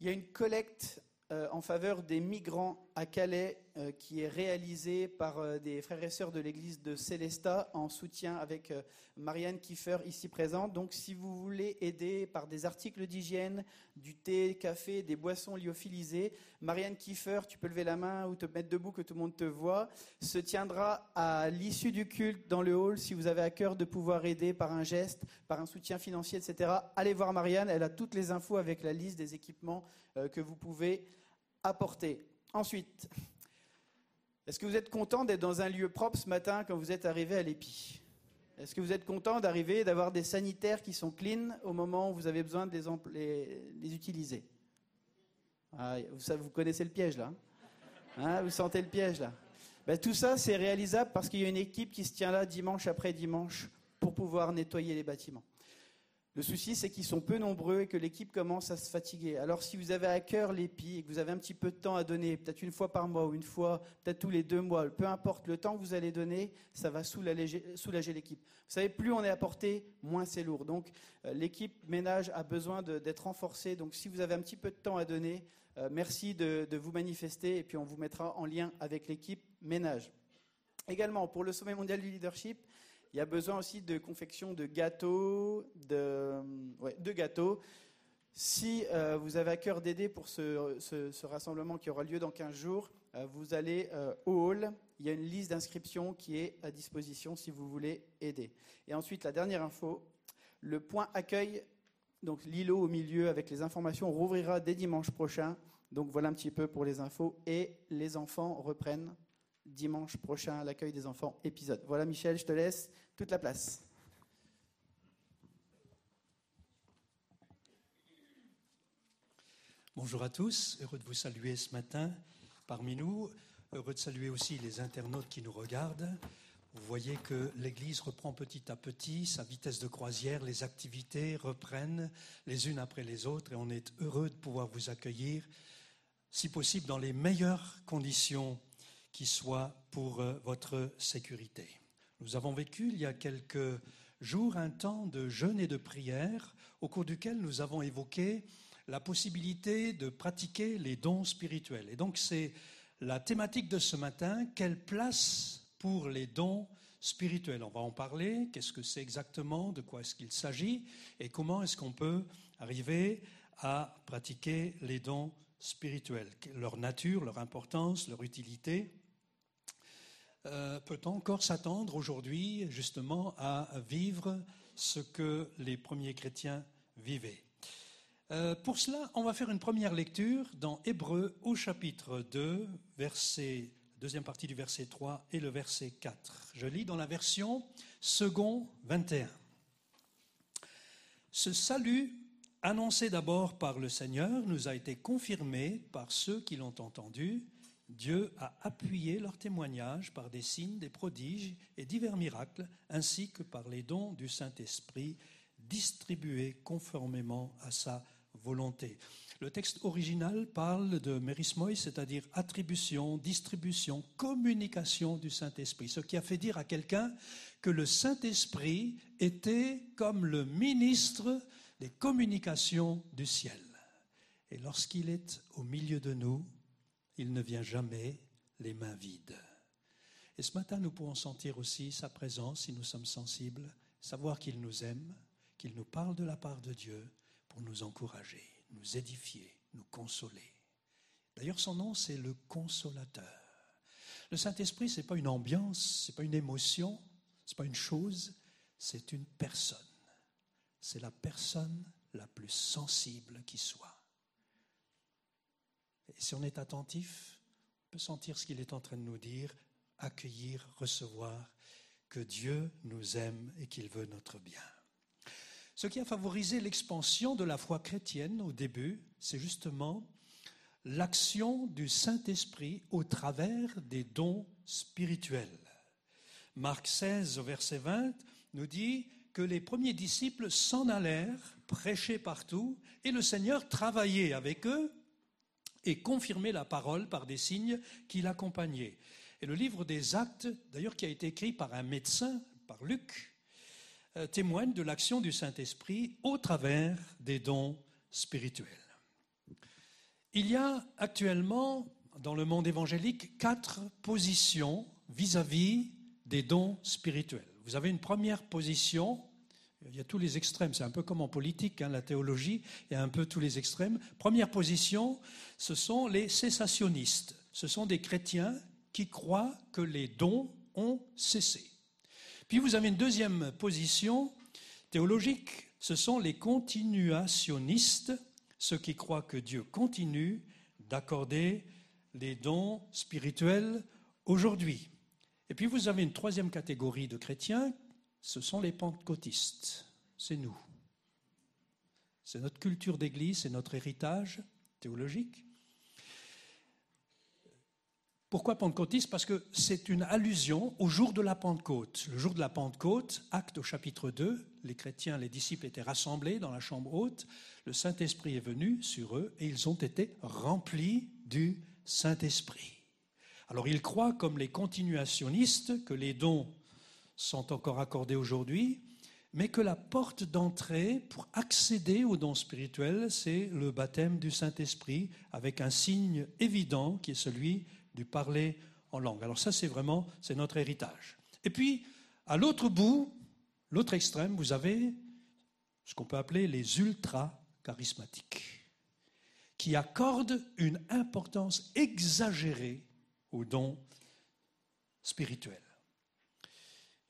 il y a une collecte euh, en faveur des migrants à Calais euh, qui est réalisée par euh, des frères et sœurs de l'église de Célestat en soutien avec euh, Marianne Kiefer ici présente. Donc si vous voulez aider par des articles d'hygiène, du thé, café, des boissons lyophilisées, Marianne Kiefer, tu peux lever la main ou te mettre debout que tout le monde te voit, se tiendra à l'issue du culte dans le hall si vous avez à cœur de pouvoir aider par un geste, par un soutien financier, etc. Allez voir Marianne, elle a toutes les infos avec la liste des équipements que vous pouvez apporter. Ensuite, est-ce que vous êtes content d'être dans un lieu propre ce matin quand vous êtes arrivé à l'EPI Est-ce que vous êtes content d'arriver, d'avoir des sanitaires qui sont clean au moment où vous avez besoin de les, utiliser? Ah, vous, connaissez le piège là Hein, Vous sentez le piège là? Ben, Tout ça, c'est réalisable parce qu'il y a une équipe qui se tient là dimanche après dimanche pour pouvoir nettoyer les bâtiments. Le souci, c'est qu'ils sont peu nombreux et que l'équipe commence à se fatiguer. Alors, si vous avez à cœur l'épi et que vous avez un petit peu de temps à donner, peut-être une fois par mois ou une fois, peut-être tous les deux mois, peu importe le temps que vous allez donner, ça va soulager, l'équipe. Vous savez, plus on est apporté, moins c'est lourd. Donc, euh, l'équipe ménage a besoin d'être renforcée. Donc, si vous avez un petit peu de temps à donner, euh, merci de vous manifester et puis on vous mettra en lien avec l'équipe ménage. Également, pour le sommet mondial du leadership, il y a besoin aussi de confection de gâteaux, de, de gâteaux. Si euh, vous avez à cœur d'aider pour ce, ce- rassemblement qui aura lieu dans 15 jours, euh, vous allez euh, au hall. Il y a une liste d'inscriptions qui est à disposition si vous voulez aider. Et ensuite, la dernière info, le point accueil, donc l'îlot au milieu avec les informations, rouvrira dès dimanche prochain. Donc voilà un petit peu pour les infos. Et les enfants reprennent dimanche prochain l'accueil des enfants épisode. Voilà Michel, je te laisse toute la place. Bonjour à tous, heureux de vous saluer ce matin parmi nous, heureux de saluer aussi les internautes qui nous regardent. Vous voyez que l'Église reprend petit à petit sa vitesse de croisière, les activités reprennent les unes après les autres et on est heureux de pouvoir vous accueillir, si possible dans les meilleures conditions qui soient pour euh, votre sécurité. Nous avons vécu il y a quelques jours un temps de jeûne et de prière au cours duquel nous avons évoqué la possibilité de pratiquer les dons spirituels. Et donc c'est la thématique de ce matin, quelle place pour les dons spirituels? On va en parler, qu'est-ce que c'est exactement, de quoi est-ce qu'il s'agit? Et comment est-ce qu'on peut arriver à pratiquer les dons spirituels, leur nature, leur importance, leur utilité? Euh, Peut-on encore s'attendre aujourd'hui justement à vivre ce que les premiers chrétiens vivaient? Euh, pour cela, on va faire une première lecture dans Hébreu au chapitre 2, verset, deuxième partie du verset 3 et le verset 4. Je lis dans la version second 21. Ce salut, annoncé d'abord par le Seigneur, nous a été confirmé par ceux qui l'ont entendu Dieu a appuyé leur témoignage par des signes, des prodiges et divers miracles, ainsi que par les dons du Saint-Esprit distribués conformément à sa volonté. Le texte original parle de mérismoi, c'est-à-dire attribution, distribution, communication du Saint-Esprit, ce qui a fait dire à quelqu'un que le Saint-Esprit était comme le ministre des communications du ciel. Et lorsqu'il est au milieu de nous, il ne vient jamais les mains vides. Et ce matin, nous pouvons sentir aussi sa présence si nous sommes sensibles, savoir qu'il nous aime, qu'il nous parle de la part de Dieu pour nous encourager, nous édifier, nous consoler. D'ailleurs, son nom, c'est le consolateur. Le Saint-Esprit, ce n'est pas une ambiance, ce n'est pas une émotion, ce n'est pas une chose, c'est une personne. C'est la personne la plus sensible qui soit. Et si on est attentif, on peut sentir ce qu'il est en train de nous dire, accueillir, recevoir, que Dieu nous aime et qu'il veut notre bien. Ce qui a favorisé l'expansion de la foi chrétienne au début, c'est justement l'action du Saint-Esprit au travers des dons spirituels. Marc 16 au verset 20 nous dit que les premiers disciples s'en allèrent, prêcher partout, et le Seigneur travaillait avec eux et confirmait la parole par des signes qui l'accompagnaient. Et le livre des actes, d'ailleurs qui a été écrit par un médecin, par Luc, euh, témoigne de l'action du Saint-Esprit au travers des dons spirituels. Il y a actuellement dans le monde évangélique quatre positions vis-à-vis des dons spirituels. Vous avez une première position, il y a tous les extrêmes, c'est un peu comme en politique, hein, la théologie, il y a un peu tous les extrêmes. Première position, ce sont les cessationnistes, ce sont des chrétiens qui croient que les dons ont cessé. Puis vous avez une deuxième position théologique, ce sont les continuationnistes, ceux qui croient que Dieu continue d'accorder les dons spirituels aujourd'hui. Et puis vous avez une troisième catégorie de chrétiens, ce sont les pentecôtistes, c'est nous. C'est notre culture d'église, c'est notre héritage théologique. Pourquoi pentecôtiste? Parce que c'est une allusion au jour de la Pentecôte. Le jour de la Pentecôte, acte au chapitre 2, les chrétiens, les disciples étaient rassemblés dans la chambre haute, le Saint-Esprit est venu sur eux et ils ont été remplis du Saint-Esprit. Alors ils croient, comme les continuationnistes, que les dons sont encore accordés aujourd'hui, mais que la porte d'entrée pour accéder aux dons spirituels, c'est le baptême du Saint-Esprit, avec un signe évident qui est celui du parler en langue. Alors ça, c'est vraiment, c'est notre héritage. Et puis, à l'autre bout, l'autre extrême, vous avez ce qu'on peut appeler les ultra-charismatiques, qui accordent une importance exagérée aux dons spirituels.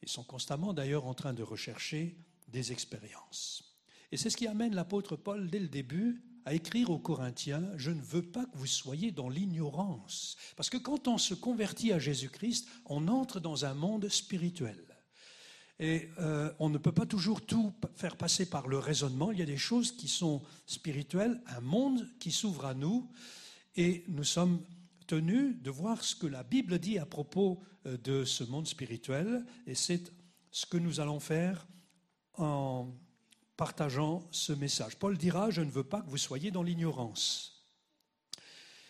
Ils sont constamment d'ailleurs en train de rechercher des expériences. Et c'est ce qui amène l'apôtre Paul dès le début à écrire aux Corinthiens, je ne veux pas que vous soyez dans l'ignorance. Parce que quand on se convertit à Jésus-Christ, on entre dans un monde spirituel. Et euh, on ne peut pas toujours tout faire passer par le raisonnement. Il y a des choses qui sont spirituelles, un monde qui s'ouvre à nous, et nous sommes tenus de voir ce que la Bible dit à propos euh, de ce monde spirituel, et c'est ce que nous allons faire en partageant ce message. Paul dira, je ne veux pas que vous soyez dans l'ignorance.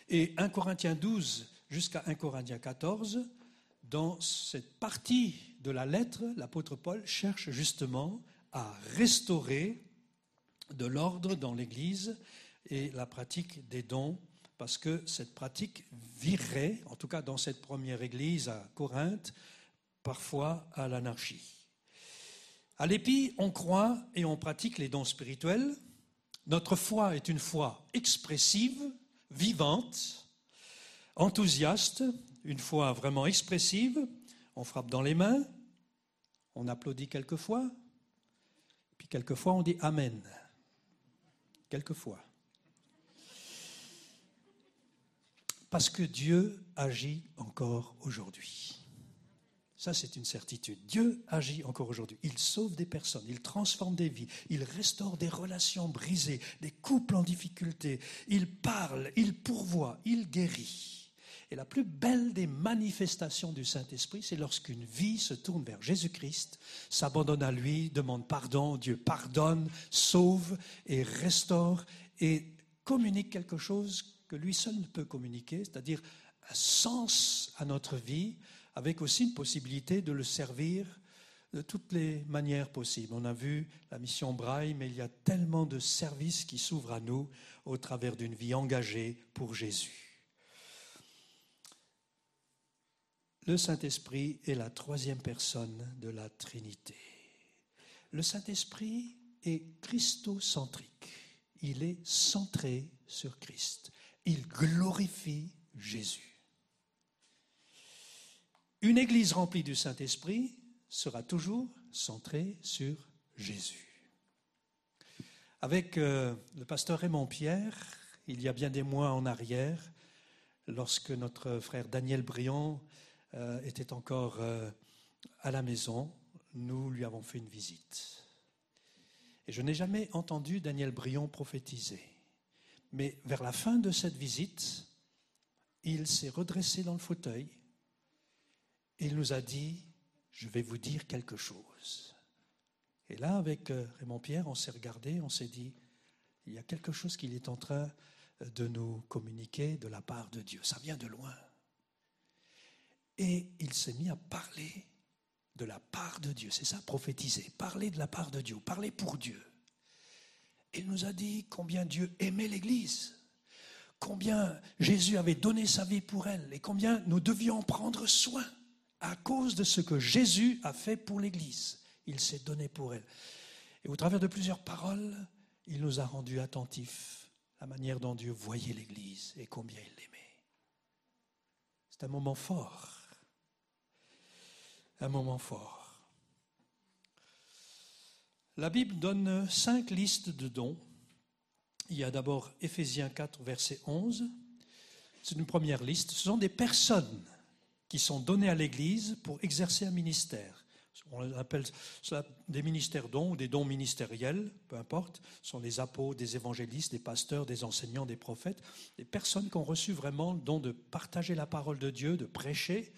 Et 1 Corinthiens 12 jusqu'à 1 Corinthiens 14, dans cette partie de la lettre, l'apôtre Paul cherche justement à restaurer de l'ordre dans l'Église et la pratique des dons, parce que cette pratique virait, en tout cas dans cette première Église à Corinthe, parfois à l'anarchie. À l'épi, on croit et on pratique les dons spirituels. Notre foi est une foi expressive, vivante, enthousiaste, une foi vraiment expressive. On frappe dans les mains, on applaudit quelquefois, puis quelquefois on dit Amen. Quelquefois. Parce que Dieu agit encore aujourd'hui. Ça, c'est une certitude. Dieu agit encore aujourd'hui. Il sauve des personnes, il transforme des vies, il restaure des relations brisées, des couples en difficulté. Il parle, il pourvoit, il guérit. Et la plus belle des manifestations du Saint-Esprit, c'est lorsqu'une vie se tourne vers Jésus-Christ, s'abandonne à lui, demande pardon, Dieu pardonne, sauve et restaure et communique quelque chose que lui seul peut communiquer, c'est-à-dire un sens à notre vie, avec aussi une possibilité de le servir de toutes les manières possibles. On a vu la mission Braille, mais il y a tellement de services qui s'ouvrent à nous au travers d'une vie engagée pour Jésus. Le Saint-Esprit est la troisième personne de la Trinité. Le Saint-Esprit est christocentrique. Il est centré sur Christ. Il glorifie Jésus. Une église remplie du Saint-Esprit sera toujours centrée sur Jésus. Avec euh, le pasteur Raymond Pierre, il y a bien des mois en arrière, lorsque notre frère Daniel Briand euh, était encore euh, à la maison, nous lui avons fait une visite. Et je n'ai jamais entendu Daniel Briand prophétiser. Mais vers la fin de cette visite, il s'est redressé dans le fauteuil et il nous a dit, je vais vous dire quelque chose. Et là, avec euh, Raymond Pierre, on s'est regardé, on s'est dit, il y a quelque chose qu'il est en train de nous communiquer de la part de Dieu. Ça vient de loin. Et il s'est mis à parler de la part de Dieu. C'est ça, prophétiser. Parler de la part de Dieu. Parler pour Dieu. Il nous a dit combien Dieu aimait l'Église. Combien Jésus avait donné sa vie pour elle. Et combien nous devions prendre soin à cause de ce que Jésus a fait pour l'Église. Il s'est donné pour elle. Et au travers de plusieurs paroles, il nous a rendus attentifs à la manière dont Dieu voyait l'Église et combien il l'aimait. C'est un moment fort. Un moment fort. La Bible donne cinq listes de dons. Il y a d'abord Éphésiens 4, verset 11. C'est une première liste. Ce sont des personnes qui sont données à l'Église pour exercer un ministère. On appelle cela des ministères dons ou des dons ministériels, peu importe. Ce sont les apôtres, des évangélistes, des pasteurs, des enseignants, des prophètes, des personnes qui ont reçu vraiment le don de partager la parole de Dieu, de prêcher,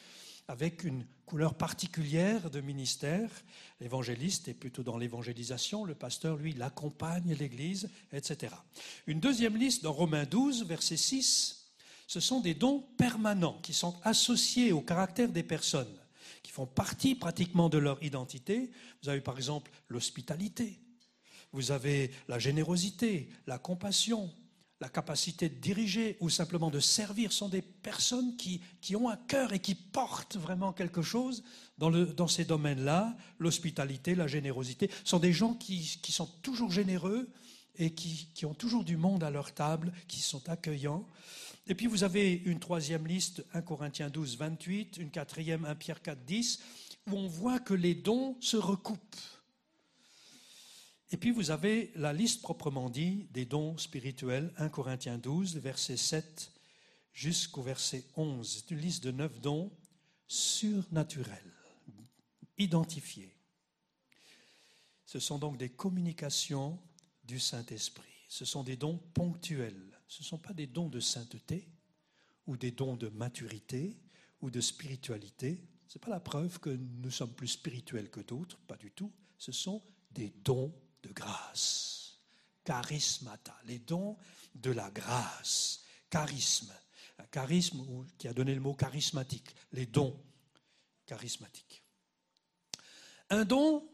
avec une couleur particulière de ministère. L'évangéliste est plutôt dans l'évangélisation, le pasteur, lui, l'accompagne l'Église, etc. Une deuxième liste dans Romains 12, verset 6, ce sont des dons permanents qui sont associés au caractère des personnes, qui font partie pratiquement de leur identité. Vous avez par exemple l'hospitalité, vous avez la générosité, la compassion, la capacité de diriger ou simplement de servir sont des personnes qui, qui ont un cœur et qui portent vraiment quelque chose dans, le, dans ces domaines-là. L'hospitalité, la générosité, sont des gens qui, qui sont toujours généreux et qui, qui, ont toujours du monde à leur table, qui sont accueillants. Et puis vous avez une troisième liste, 1 Corinthiens 12, 28, une quatrième, 1 Pierre 4, 10, où on voit que les dons se recoupent. Et puis vous avez la liste proprement dit des dons spirituels, 1 Corinthiens 12, verset 7 jusqu'au verset 11. C'est une liste de neuf dons surnaturels, identifiés. Ce sont donc des communications du Saint-Esprit. Ce sont des dons ponctuels. Ce ne sont pas des dons de sainteté ou des dons de maturité ou de spiritualité. Ce n'est pas la preuve que nous sommes plus spirituels que d'autres, pas du tout. Ce sont des dons de grâce. Charismata, les dons de la grâce. Charisme. Charisme qui a donné le mot charismatique. Les dons charismatiques. Un don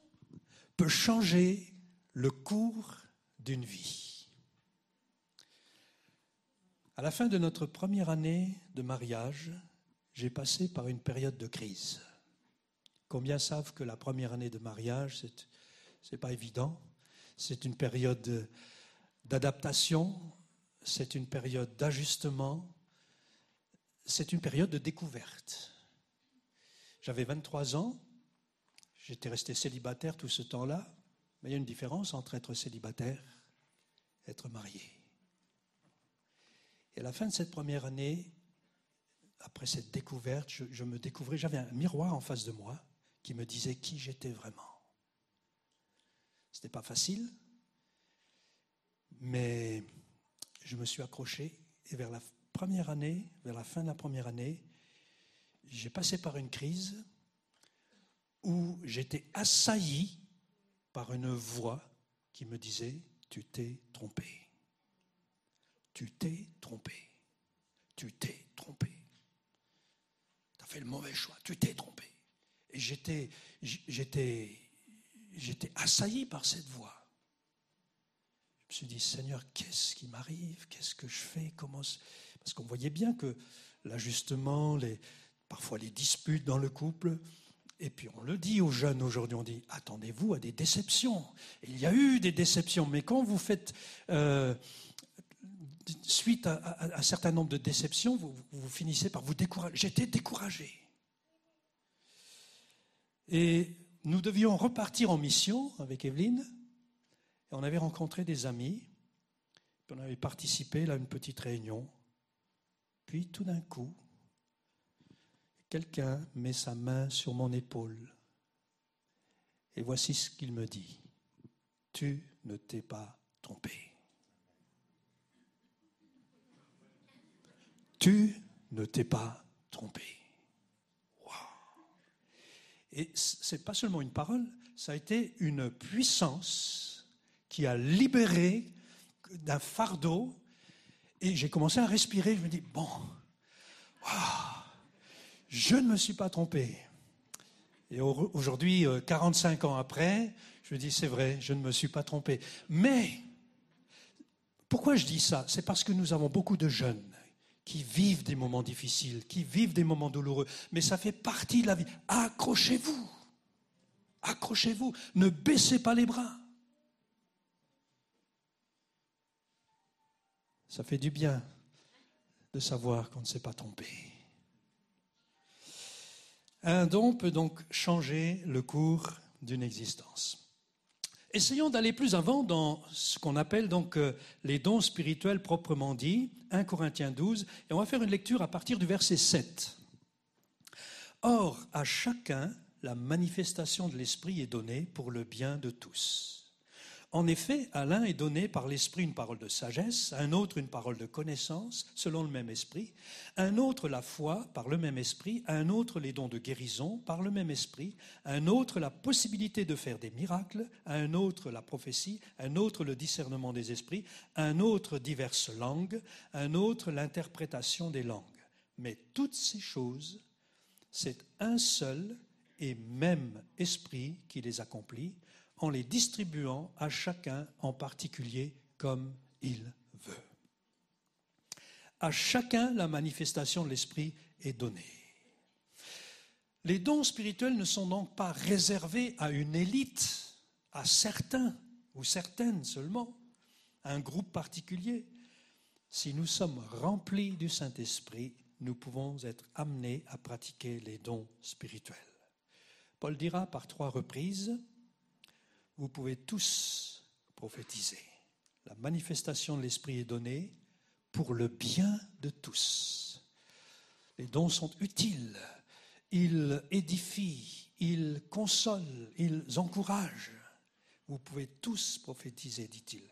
peut changer le cours d'une vie. À la fin de notre première année de mariage, j'ai passé par une période de crise. Combien savent que la première année de mariage, c'est pas évident? C'est une période d'adaptation, c'est une période d'ajustement, c'est une période de découverte. J'avais 23 ans, j'étais resté célibataire tout ce temps-là, mais il y a une différence entre être célibataire et être marié. Et à la fin de cette première année, après cette découverte, je, me découvrais, j'avais un miroir en face de moi qui me disait qui j'étais vraiment. Ce n'était pas facile, mais je me suis accroché et vers la première année, vers la fin de la première année, j'ai passé par une crise où j'étais assailli par une voix qui me disait Tu t'es trompé. Tu t'es trompé. Tu t'es trompé. Tu as fait le mauvais choix. Tu t'es trompé. Et j'étais, j'étais, j'étais assailli par cette voix. Je me suis dit Seigneur, qu'est-ce qui m'arrive? Qu'est-ce que je fais? Comment Parce qu'on voyait bien que l'ajustement, les, parfois les disputes dans le couple, et puis on le dit aux jeunes aujourd'hui, on dit attendez-vous à des déceptions. il y a eu des déceptions, mais quand vous faites euh, suite à, un certain nombre de déceptions, vous, vous finissez par vous décourager. J'étais découragé. Et nous devions repartir en mission avec Evelyne. Et on avait rencontré des amis. On avait participé à une petite réunion. Puis tout d'un coup, quelqu'un met sa main sur mon épaule. Et voici ce qu'il me dit. Tu ne t'es pas trompé. Tu ne t'es pas trompé. Et c'est pas seulement une parole, ça a été une puissance qui a libéré d'un fardeau. Et j'ai commencé à respirer. Je me dis, bon, wow, je ne me suis pas trompé. Et aujourd'hui, 45 euh, ans après, je dis, c'est vrai, je ne me suis pas trompé. Mais, pourquoi je dis ça? C'est parce que nous avons beaucoup de jeunes qui vivent des moments difficiles, qui vivent des moments douloureux. Mais ça fait partie de la vie. Accrochez-vous. Accrochez-vous. Ne baissez pas les bras. Ça fait du bien de savoir qu'on ne s'est pas trompé. Un don peut donc changer le cours d'une existence. Essayons d'aller plus avant dans ce qu'on appelle donc euh, les dons spirituels proprement dits, 1 Corinthiens 12, et on va faire une lecture à partir du verset 7. Or, à chacun, la manifestation de l'Esprit est donnée pour le bien de tous. En effet, à l'un est donné par l'Esprit une parole de sagesse, à un autre une parole de connaissance, selon le même Esprit, à un autre la foi par le même Esprit, à un autre les dons de guérison par le même Esprit, à un autre la possibilité de faire des miracles, à un autre la prophétie, à un autre le discernement des esprits, à un autre diverses langues, à un autre l'interprétation des langues. Mais toutes ces choses, c'est un seul et même Esprit qui les accomplit en les distribuant à chacun en particulier comme il veut. À chacun, la manifestation de l'Esprit est donnée. Les dons spirituels ne sont donc pas réservés à une élite, à certains ou certaines seulement, à un groupe particulier. Si nous sommes remplis du Saint-Esprit, nous pouvons être amenés à pratiquer les dons spirituels. Paul dira par trois reprises, vous pouvez tous prophétiser. La manifestation de l'Esprit est donnée pour le bien de tous. Les dons sont utiles. Ils édifient, ils consolent, ils encouragent. Vous pouvez tous prophétiser, dit-il.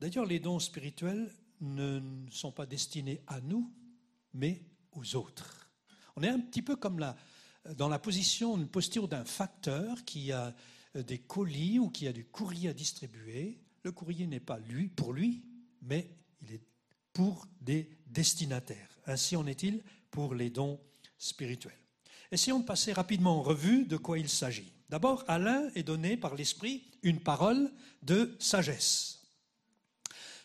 D'ailleurs, les dons spirituels ne sont pas destinés à nous, mais aux autres. On est un petit peu comme la, dans la position, une posture d'un facteur qui a euh, des colis ou qui a du courrier à distribuer. Le courrier n'est pas lui pour lui, mais il est pour des destinataires. Ainsi en est-il pour les dons spirituels. Essayons de passer rapidement en revue de quoi il s'agit. D'abord, à l'un est donné par l'Esprit une parole de sagesse.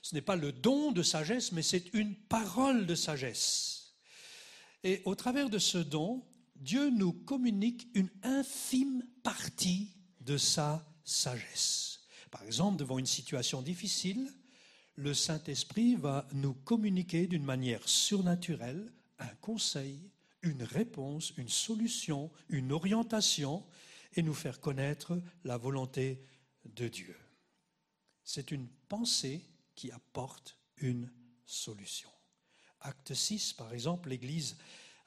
Ce n'est pas le don de sagesse, mais c'est une parole de sagesse. Et au travers de ce don, Dieu nous communique une infime partie de sa sagesse. Par exemple, devant une situation difficile, le Saint-Esprit va nous communiquer d'une manière surnaturelle un conseil, une réponse, une solution, une orientation et nous faire connaître la volonté de Dieu. C'est une pensée qui apporte une solution. Acte 6, par exemple, l'Église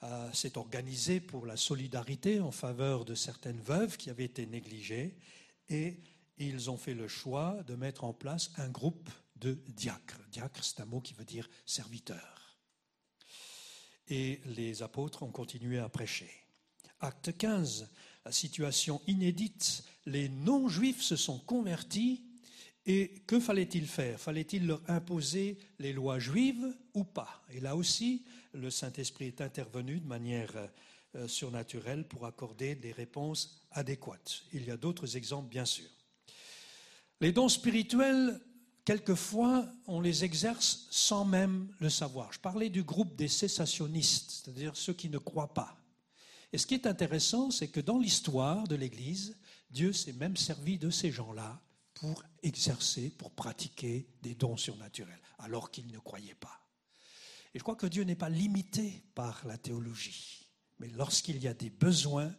euh, s'est organisé pour la solidarité en faveur de certaines veuves qui avaient été négligées et ils ont fait le choix de mettre en place un groupe de diacre. Diacre, c'est un mot qui veut dire serviteur. Et les apôtres ont continué à prêcher. Acte 15, la situation inédite, les non-juifs se sont convertis et que fallait-il faire? Fallait-il leur imposer les lois juives ou pas? Et là aussi, le Saint-Esprit est intervenu de manière euh, surnaturelle pour accorder des réponses adéquates. Il y a d'autres exemples, bien sûr. Les dons spirituels, quelquefois, on les exerce sans même le savoir. Je parlais du groupe des cessationnistes, c'est-à-dire ceux qui ne croient pas. Et ce qui est intéressant, c'est que dans l'histoire de l'Église, Dieu s'est même servi de ces gens-là pour exercer, pour pratiquer des dons surnaturels, alors qu'ils ne croyaient pas. Et je crois que Dieu n'est pas limité par la théologie, mais lorsqu'il y a des besoins,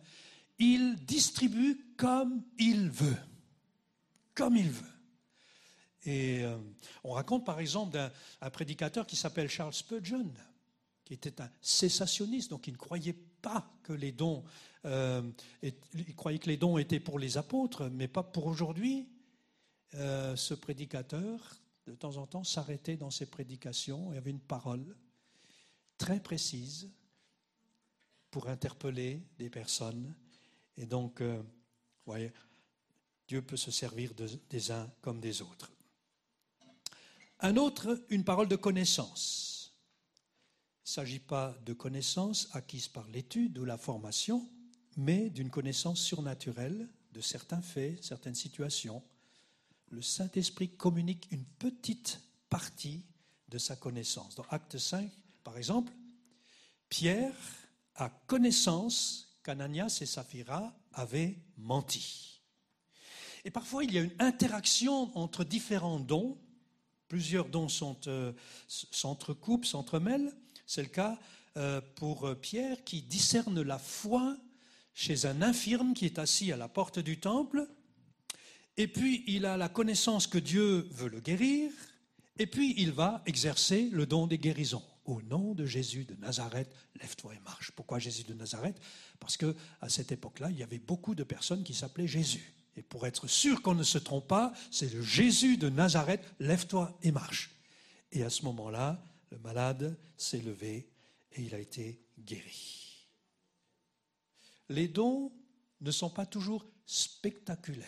il distribue comme il veut. Comme il veut. Et euh, on raconte par exemple d'un prédicateur qui s'appelle Charles Spurgeon, qui était un cessationniste, donc il ne croyait pas que les dons, euh, croyait que les dons étaient pour les apôtres, mais pas pour aujourd'hui. Euh, ce prédicateur, de temps en temps, s'arrêtait dans ses prédications et avait une parole très précise pour interpeller des personnes. Et donc, euh, voyez, Dieu peut se servir des uns comme des autres. Un autre, une parole de connaissance. Il ne s'agit pas de connaissance acquise par l'étude ou la formation, mais d'une connaissance surnaturelle de certains faits, certaines situations, le Saint-Esprit communique une petite partie de sa connaissance. Dans Acte 5, par exemple, Pierre a connaissance qu'Ananias et Saphira avaient menti. Et parfois, il y a une interaction entre différents dons. Plusieurs dons euh, s'entrecoupent, s'entremêlent. C'est le cas euh, pour Pierre qui discerne la foi chez un infirme qui est assis à la porte du temple et puis il a la connaissance que Dieu veut le guérir, et puis il va exercer le don des guérisons. Au nom de Jésus de Nazareth, lève-toi et marche. Pourquoi Jésus de Nazareth? Parce que à cette époque-là, il y avait beaucoup de personnes qui s'appelaient Jésus. Et pour être sûr qu'on ne se trompe pas, c'est le Jésus de Nazareth, lève-toi et marche. Et à ce moment-là, le malade s'est levé et il a été guéri. Les dons ne sont pas toujours spectaculaires.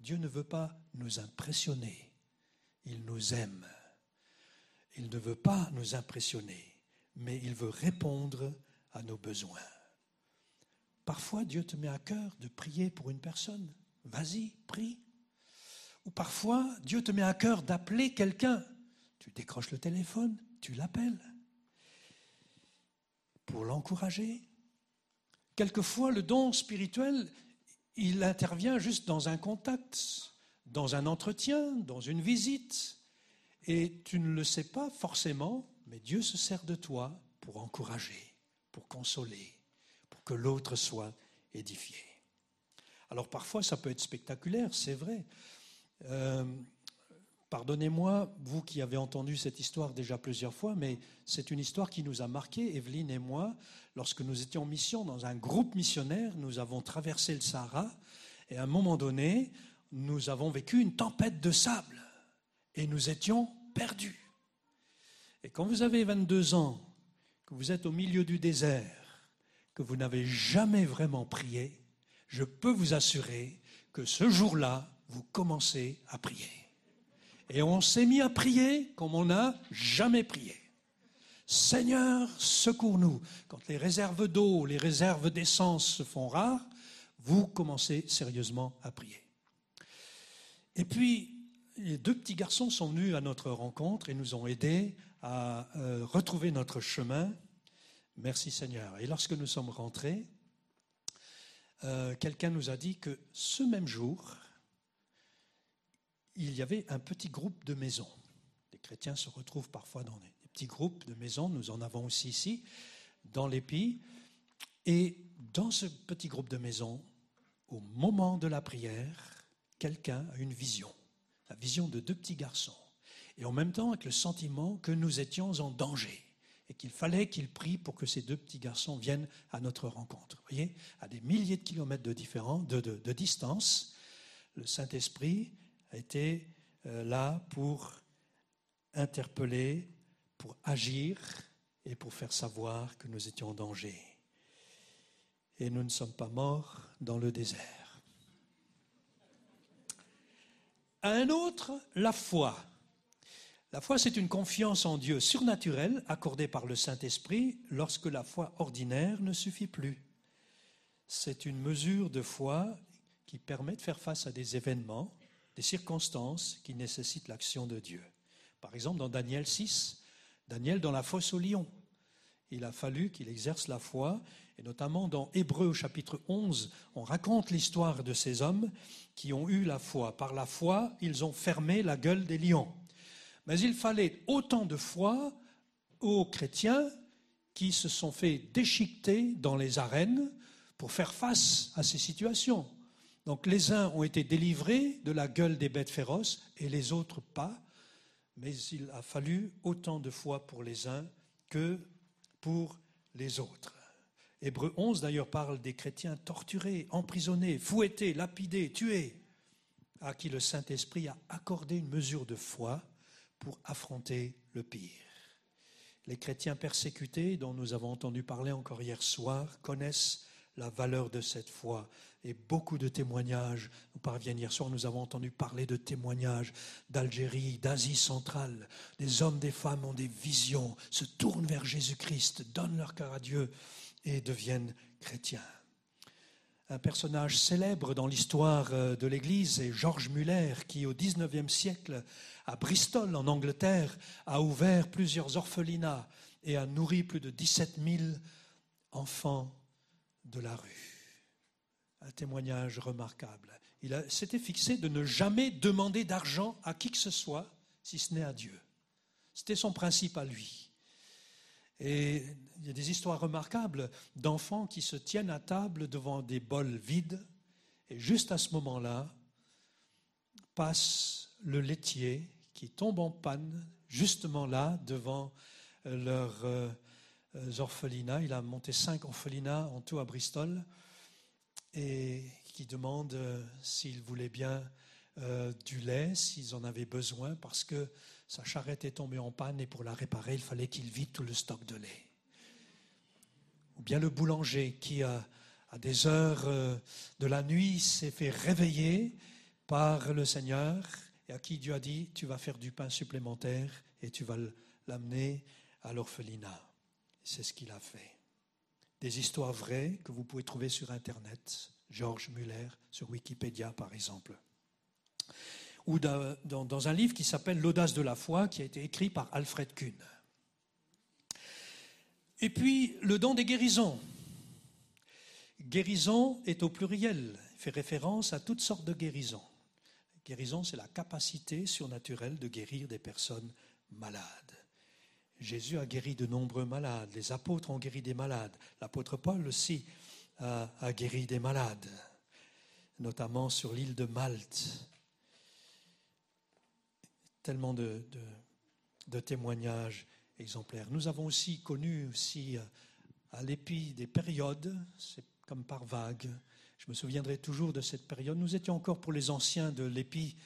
Dieu ne veut pas nous impressionner, il nous aime. Il ne veut pas nous impressionner, mais il veut répondre à nos besoins. Parfois, Dieu te met à cœur de prier pour une personne. Vas-y, prie. Ou parfois, Dieu te met à cœur d'appeler quelqu'un. Tu décroches le téléphone, tu l'appelles pour l'encourager. Quelquefois, le don spirituel, il intervient juste dans un contact, dans un entretien, dans une visite. Et tu ne le sais pas forcément, mais Dieu se sert de toi pour encourager, pour consoler, pour que l'autre soit édifié. Alors parfois ça peut être spectaculaire, c'est vrai. Euh, pardonnez-moi, vous qui avez entendu cette histoire déjà plusieurs fois, mais c'est une histoire qui nous a marqué, Evelyne et moi, lorsque nous étions en mission dans un groupe missionnaire, nous avons traversé le Sahara et à un moment donné, nous avons vécu une tempête de sable et nous étions perdus. Et quand vous avez 22 ans, que vous êtes au milieu du désert, que vous n'avez jamais vraiment prié, je peux vous assurer que ce jour-là, vous commencez à prier. Et on s'est mis à prier comme on n'a jamais prié. Seigneur, secours-nous. Quand les réserves d'eau, les réserves d'essence se font rares, vous commencez sérieusement à prier. Et puis, deux petits garçons sont venus à notre rencontre et nous ont aidés à euh, retrouver notre chemin. Merci Seigneur. Et lorsque nous sommes rentrés, euh, quelqu'un nous a dit que ce même jour, il y avait un petit groupe de maisons. Les chrétiens se retrouvent parfois dans des petits groupes de maisons, nous en avons aussi ici, dans l'Épi. Et dans ce petit groupe de maisons, au moment de la prière, quelqu'un a une vision, la vision de deux petits garçons, et en même temps avec le sentiment que nous étions en danger et qu'il fallait qu'il prie pour que ces deux petits garçons viennent à notre rencontre. Vous voyez, à des milliers de kilomètres de, distance, le Saint-Esprit a été euh, là pour interpellés pour agir et pour faire savoir que nous étions en danger. Et nous ne sommes pas morts dans le désert. Un autre, la foi. La foi, c'est une confiance en Dieu surnaturelle accordée par le Saint-Esprit lorsque la foi ordinaire ne suffit plus. C'est une mesure de foi qui permet de faire face à des événements, des circonstances qui nécessitent l'action de Dieu. Par exemple, dans Daniel 6, Daniel dans la fosse au lion, il a fallu qu'il exerce la foi, et notamment dans Hébreu chapitre 11, on raconte l'histoire de ces hommes qui ont eu la foi. Par la foi, ils ont fermé la gueule des lions. Mais il fallait autant de foi aux chrétiens qui se sont fait déchiqueter dans les arènes pour faire face à ces situations. Donc les uns ont été délivrés de la gueule des bêtes féroces et les autres pas, mais il a fallu autant de foi pour les uns que pour les autres. Hébreu 11 d'ailleurs parle des chrétiens torturés, emprisonnés, fouettés, lapidés, tués, à qui le Saint-Esprit a accordé une mesure de foi pour affronter le pire. Les chrétiens persécutés, dont nous avons entendu parler encore hier soir, connaissent la valeur de cette foi. Et beaucoup de témoignages nous parviennent. Hier soir, nous avons entendu parler de témoignages d'Algérie, d'Asie centrale. Des hommes, des femmes ont des visions, se tournent vers Jésus-Christ, donnent leur cœur à Dieu et deviennent chrétiens. Un personnage célèbre dans l'histoire euh, de l'Église est Georges Muller, qui au XIXe siècle à Bristol, en Angleterre, a ouvert plusieurs orphelinats et a nourri plus de 17 000 enfants de la rue. Un témoignage remarquable. Il s'était fixé de ne jamais demander d'argent à qui que ce soit, si ce n'est à Dieu. C'était son principe à lui. Et il y a des histoires remarquables d'enfants qui se tiennent à table devant des bols vides, et juste à ce moment-là, passe le laitier qui tombent en panne justement là devant euh, leurs euh, orphelinats. Il a monté cinq orphelinats en tout à Bristol et qui demandent euh, s'ils voulaient bien du lait, s'ils en avaient besoin, parce que sa charrette est tombée en panne et pour la réparer, il fallait qu'il vide tout le stock de lait. Ou bien le boulanger qui, à des heures de la nuit, s'est fait réveiller par le Seigneur et à qui Dieu a dit, tu vas faire du pain supplémentaire et tu vas l'amener à l'orphelinat. C'est ce qu'il a fait. Des histoires vraies que vous pouvez trouver sur Internet, Georges Muller, sur Wikipédia par exemple. Ou dans un livre qui s'appelle L'audace de la foi, qui a été écrit par Alfred Kuhn. Et puis le don des guérisons. Guérison est au pluriel, fait référence à toutes sortes de guérisons. Guérison, c'est la capacité surnaturelle de guérir des personnes malades. Jésus a guéri de nombreux malades, les apôtres ont guéri des malades, l'apôtre Paul aussi a, guéri des malades, notamment sur l'île de Malte. Tellement de, de témoignages exemplaires. Nous avons aussi connu aussi à l'épi des périodes, c'est comme par vagues, je me souviendrai toujours de cette période. Nous étions encore pour les anciens de l'Épi,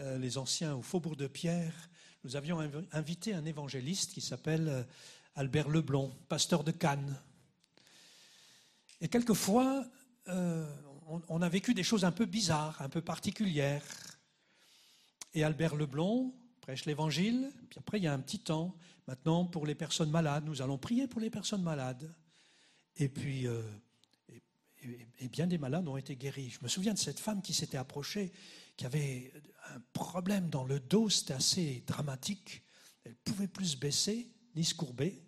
euh, les anciens au Faubourg de Pierre. Nous avions invité un évangéliste qui s'appelle euh, Albert Leblon, pasteur de Cannes. Et quelquefois, euh, on, a vécu des choses un peu bizarres, un peu particulières. Et Albert Leblon prêche l'évangile, puis après il y a un petit temps. Maintenant, pour les personnes malades, nous allons prier pour les personnes malades. Et puis, et, bien des malades ont été guéris. Je me souviens de cette femme qui s'était approchée, qui avait un problème dans le dos, c'était assez dramatique. Elle pouvait plus se baisser ni se courber.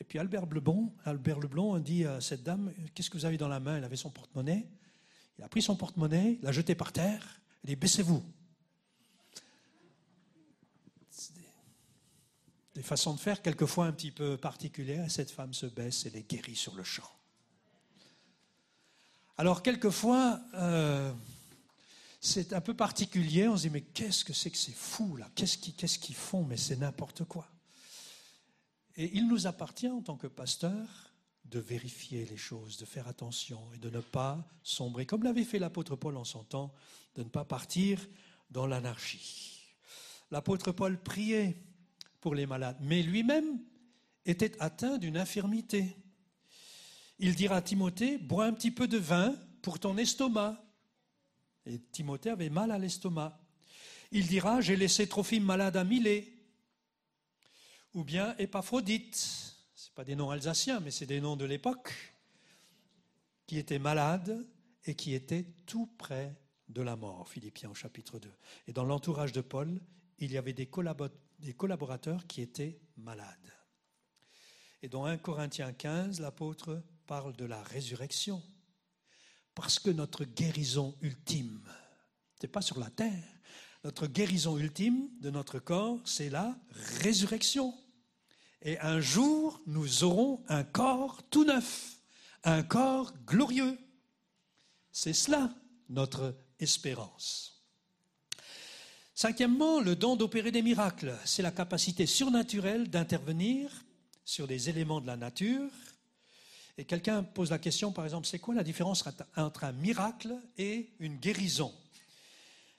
Et puis Albert Leblon, Albert Leblon dit à cette dame Qu'est-ce que vous avez dans la main? Elle avait son porte-monnaie. Il a pris son porte-monnaie, l'a jeté par terre. Il dit Baissez-vous. Des façons de faire quelquefois un petit peu particulières. Cette femme se baisse et est guérie sur le champ. Alors quelquefois, euh, c'est un peu particulier, on se dit mais qu'est-ce que c'est que ces fous là? Qu'est-ce qu'ils font? Mais c'est n'importe quoi. Et il nous appartient en tant que pasteur de vérifier les choses, de faire attention et de ne pas sombrer, comme l'avait fait l'apôtre Paul en son temps, de ne pas partir dans l'anarchie. L'apôtre Paul priait pour les malades, mais lui-même était atteint d'une infirmité. Il dira à Timothée, bois un petit peu de vin pour ton estomac. Et Timothée avait mal à l'estomac. Il dira, j'ai laissé Trophime malade à Milet. Ou bien Épaphrodite. Ce pas des noms alsaciens, mais c'est des noms de l'époque. Qui était malade et qui était tout près de la mort. Philippiens au chapitre 2. Et dans l'entourage de Paul, il y avait des collaborateurs qui étaient malades. Et dans 1 Corinthiens 15, l'apôtre parle de la résurrection. Parce que notre guérison ultime, ce n'est pas sur la terre, notre guérison ultime de notre corps, c'est la résurrection. Et un jour, nous aurons un corps tout neuf, un corps glorieux. C'est cela notre espérance. Cinquièmement, le don d'opérer des miracles, c'est la capacité surnaturelle d'intervenir sur des éléments de la nature. Et quelqu'un pose la question, par exemple, c'est quoi la différence entre un miracle et une guérison?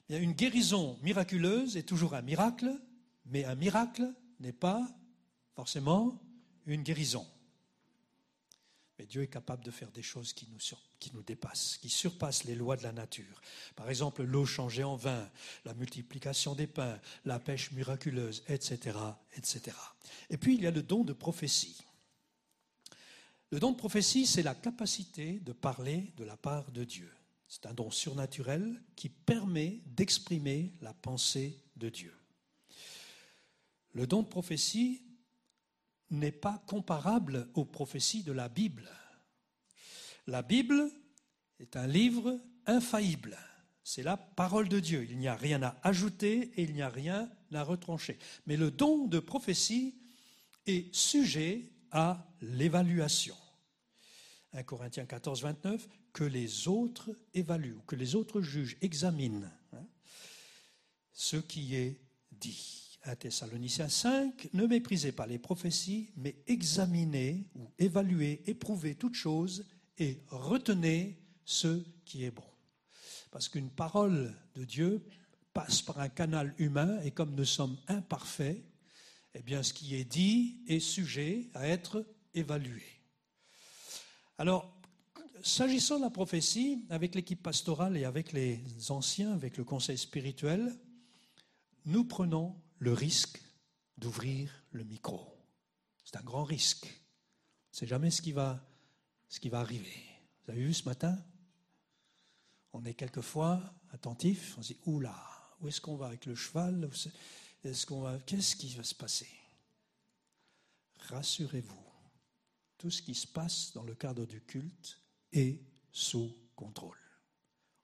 Une guérison miraculeuse est toujours un miracle, mais un miracle n'est pas forcément une guérison. Mais Dieu est capable de faire des choses qui nous, qui nous dépassent, qui surpassent les lois de la nature. Par exemple, l'eau changée en vin, la multiplication des pains, la pêche miraculeuse, etc., etc. Et puis, il y a le don de prophétie. Le don de prophétie, c'est la capacité de parler de la part de Dieu. C'est un don surnaturel qui permet d'exprimer la pensée de Dieu. Le don de prophétie n'est pas comparable aux prophéties de la Bible. La Bible est un livre infaillible. C'est la parole de Dieu. Il n'y a rien à ajouter et il n'y a rien à retrancher. Mais le don de prophétie est sujet à l'évaluation. 1 Corinthiens 14, 29, que les autres évaluent, que les autres jugent, examinent hein, ce qui est dit. 1 Thessaloniciens 5, ne méprisez pas les prophéties, mais examinez ou évaluez, éprouvez toutes choses et retenez ce qui est bon. Parce qu'une parole de Dieu passe par un canal humain et comme nous sommes imparfaits, eh bien ce qui est dit est sujet à être évalué. Alors, s'agissant de la prophétie, avec l'équipe pastorale et avec les anciens, avec le conseil spirituel, nous prenons le risque d'ouvrir le micro. C'est un grand risque. On ne sait jamais ce qui, va, ce qui va arriver. Vous avez vu ce matin? On est quelquefois attentif, on se dit, oula, où est-ce qu'on va avec le cheval? Est-ce qu'on va, Qu'est-ce qui va se passer? Rassurez-vous, tout ce qui se passe dans le cadre du culte est sous contrôle.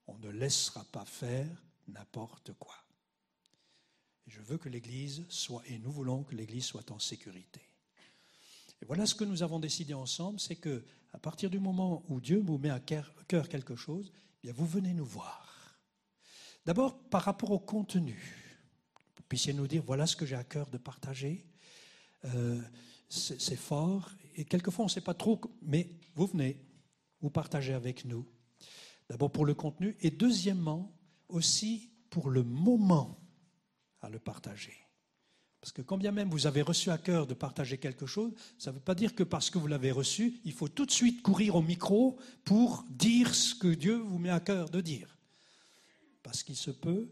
On ne laissera pas faire n'importe quoi. Je veux que l'Église soit, et nous voulons que l'Église soit en sécurité. Et voilà ce que nous avons décidé ensemble, c'est que à partir du moment où Dieu vous met à cœur quelque chose, eh bien vous venez nous voir. D'abord par rapport au contenu. Vous puissiez nous dire voilà ce que j'ai à cœur de partager. Euh, c'est fort et quelquefois on ne sait pas trop, mais vous venez, vous partagez avec nous. D'abord pour le contenu et deuxièmement aussi pour le moment le partager. Parce que quand bien même vous avez reçu à cœur de partager quelque chose, ça ne veut pas dire que parce que vous l'avez reçu, il faut tout de suite courir au micro pour dire ce que Dieu vous met à cœur de dire. Parce qu'il se peut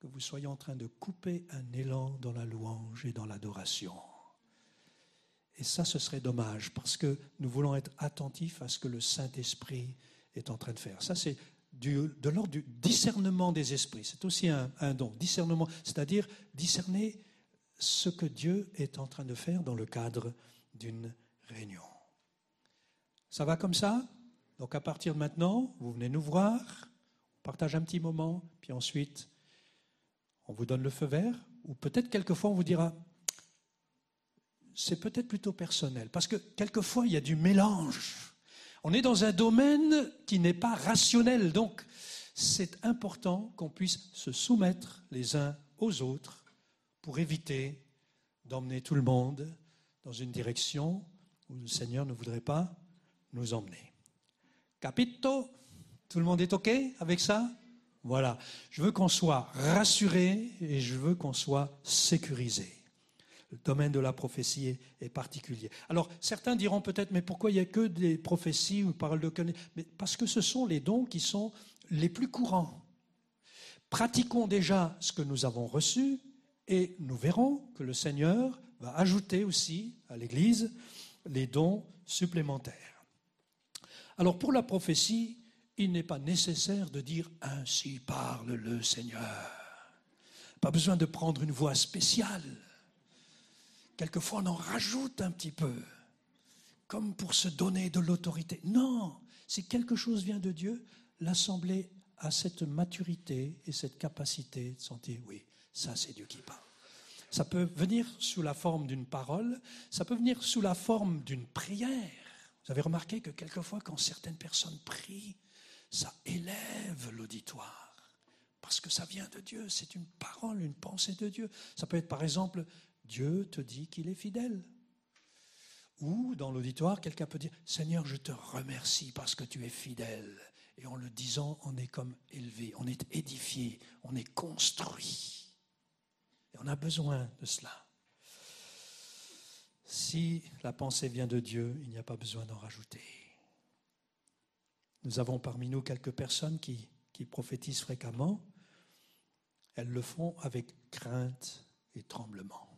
que vous soyez en train de couper un élan dans la louange et dans l'adoration. Et ça, ce serait dommage, parce que nous voulons être attentifs à ce que le Saint-Esprit est en train de faire. Ça, c'est de l'ordre du discernement des esprits. C'est aussi un, don, discernement, c'est-à-dire discerner ce que Dieu est en train de faire dans le cadre d'une réunion. Ça va comme ça? Donc à partir de maintenant, vous venez nous voir, on partage un petit moment, puis ensuite, on vous donne le feu vert, ou peut-être quelquefois on vous dira, c'est peut-être plutôt personnel, parce que quelquefois il y a du mélange on est dans un domaine qui n'est pas rationnel, donc c'est important qu'on puisse se soumettre les uns aux autres pour éviter d'emmener tout le monde dans une direction où le Seigneur ne voudrait pas nous emmener. Capito? Tout le monde est OK avec ça? Voilà. Je veux qu'on soit rassuré et je veux qu'on soit sécurisé. Le domaine de la prophétie est, particulier. Alors, certains diront peut-être, mais pourquoi il n'y a que des prophéties ou paroles de connaissance Mais Parce que ce sont les dons qui sont les plus courants. Pratiquons déjà ce que nous avons reçu et nous verrons que le Seigneur va ajouter aussi à l'Église les dons supplémentaires. Alors pour la prophétie, il n'est pas nécessaire de dire ainsi parle le Seigneur. Pas besoin de prendre une voix spéciale. Quelquefois on en rajoute un petit peu, comme pour se donner de l'autorité. Non, si quelque chose vient de Dieu, l'Assemblée a cette maturité et cette capacité de sentir, oui, ça c'est Dieu qui parle. Ça peut venir sous la forme d'une parole, ça peut venir sous la forme d'une prière. Vous avez remarqué que quelquefois, quand certaines personnes prient, ça élève l'auditoire. Parce que ça vient de Dieu, c'est une parole, une pensée de Dieu. Ça peut être par exemple, Dieu te dit qu'il est fidèle. Ou dans l'auditoire, quelqu'un peut dire, Seigneur, je te remercie parce que tu es fidèle. Et en le disant, on est comme élevé, on est édifié, on est construit. Et on a besoin de cela. Si la pensée vient de Dieu, il n'y a pas besoin d'en rajouter. Nous avons parmi nous quelques personnes qui, prophétisent fréquemment. Elles le font avec crainte et tremblement,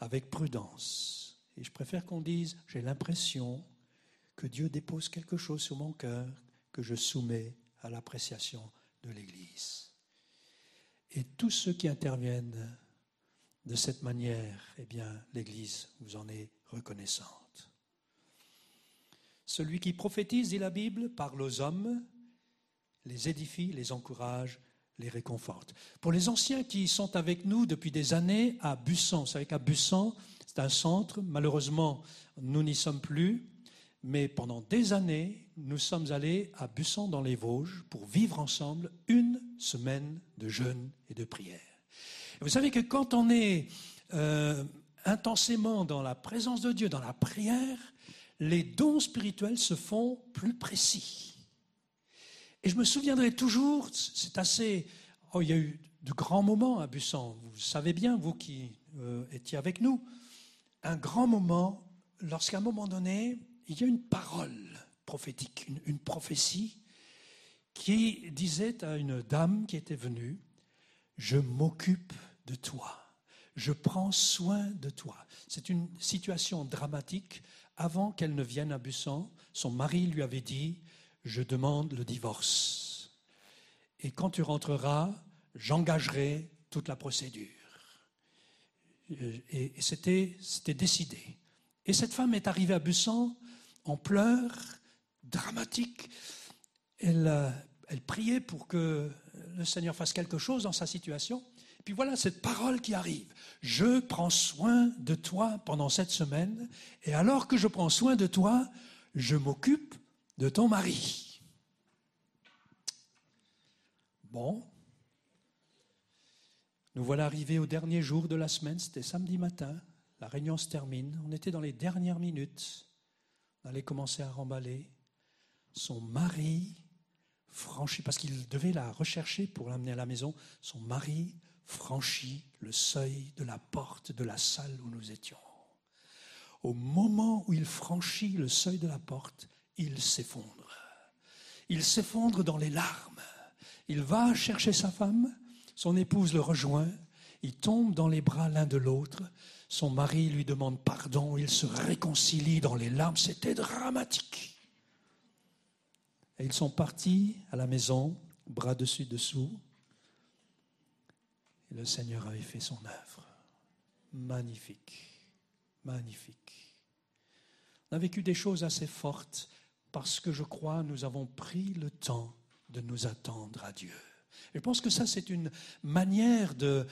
avec prudence. Et je préfère qu'on dise, j'ai l'impression que Dieu dépose quelque chose sur mon cœur que je soumets à l'appréciation de l'Église. Et tous ceux qui interviennent de cette manière, eh bien, l'Église vous en est reconnaissante. Celui qui prophétise, dit la Bible, parle aux hommes, les édifie, les encourage, les réconforte. Pour les anciens qui sont avec nous depuis des années à Busson, vous savez qu'à Busson, c'est un centre, malheureusement, nous n'y sommes plus, mais pendant des années, nous sommes allés à Busson dans les Vosges pour vivre ensemble une semaine de jeûne et de prière. Vous savez que quand on est euh, intensément dans la présence de Dieu, dans la prière, les dons spirituels se font plus précis. Et je me souviendrai toujours, c'est assez... Oh, il y a eu de grands moments à Busson, vous savez bien, vous qui euh, étiez avec nous, un grand moment lorsqu'à un moment donné, il y a une parole prophétique, une, une prophétie qui disait à une dame qui était venue, je m'occupe de toi, je prends soin de toi. C'est une situation dramatique. Avant qu'elle ne vienne à Busson, son mari lui avait dit, je demande le divorce. Et quand tu rentreras, j'engagerai toute la procédure. Et, et c'était, décidé. Et cette femme est arrivée à Busson en pleurs, dramatique. Elle, euh, elle priait pour que le Seigneur fasse quelque chose dans sa situation. Puis voilà cette parole qui arrive. Je prends soin de toi pendant cette semaine, et alors que je prends soin de toi, je m'occupe de ton mari. Bon, nous voilà arrivés au dernier jour de la semaine, c'était samedi matin, la réunion se termine, on était dans les dernières minutes, on allait commencer à remballer. Son mari franchit, parce qu'il devait la rechercher pour l'amener à la maison, son mari franchit le seuil de la porte de la salle où nous étions. Au moment où il franchit le seuil de la porte, il s'effondre. Il s'effondre dans les larmes. Il va chercher sa femme, son épouse le rejoint, ils tombent dans les bras l'un de l'autre, son mari lui demande pardon, ils se réconcilient dans les larmes, c'était dramatique. Et ils sont partis à la maison, bras dessus dessous, et le Seigneur avait fait son œuvre. Magnifique, magnifique. On a vécu des choses assez fortes parce que je crois nous avons pris le temps de nous attendre à Dieu. Je pense que ça, c'est une manière de,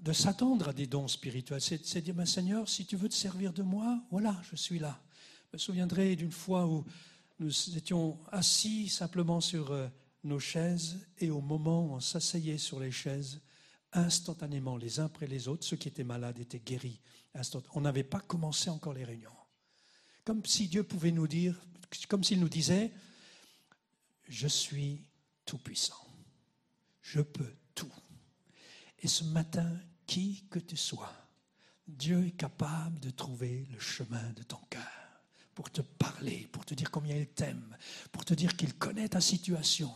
de s'attendre à des dons spirituels. C'est dire, ben, Seigneur, si tu veux te servir de moi, voilà, je suis là. Je me souviendrai d'une fois où nous étions assis simplement sur euh, nos chaises et au moment où on s'asseyait sur les chaises, instantanément, les uns après les autres, ceux qui étaient malades étaient guéris. On n'avait pas commencé encore les réunions. Comme si Dieu pouvait nous dire, comme s'il nous disait, je suis tout puissant. Je peux tout. Et ce matin, qui que tu sois, Dieu est capable de trouver le chemin de ton cœur pour te parler, pour te dire combien il t'aime, pour te dire qu'il connaît ta situation.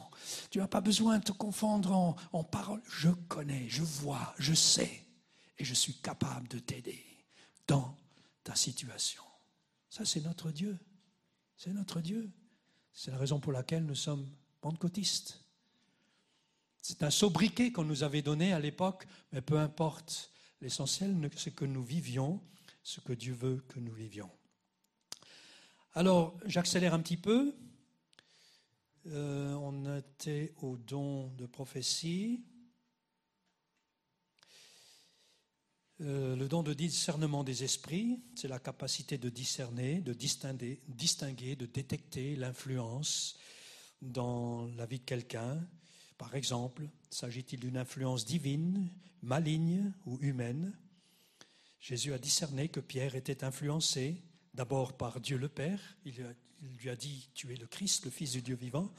Tu n'as pas besoin de te confondre en, en paroles. Je connais, je vois, je sais, et je suis capable de t'aider dans ta situation. Ça, c'est notre Dieu. C'est notre Dieu. C'est la raison pour laquelle nous sommes pentecôtistes. C'est un sobriquet qu'on nous avait donné à l'époque, mais peu importe. L'essentiel, c'est que nous vivions ce que Dieu veut que nous vivions. Alors, j'accélère un petit peu. Euh, on était au don de prophétie. Euh, le don de discernement des esprits, c'est la capacité de discerner, de distinguer, de détecter l'influence dans la vie de quelqu'un. Par exemple, s'agit-il d'une influence divine, maligne ou humaine? Jésus a discerné que Pierre était influencé d'abord par Dieu le Père. Il lui a dit, tu es le Christ, le Fils du Dieu vivant.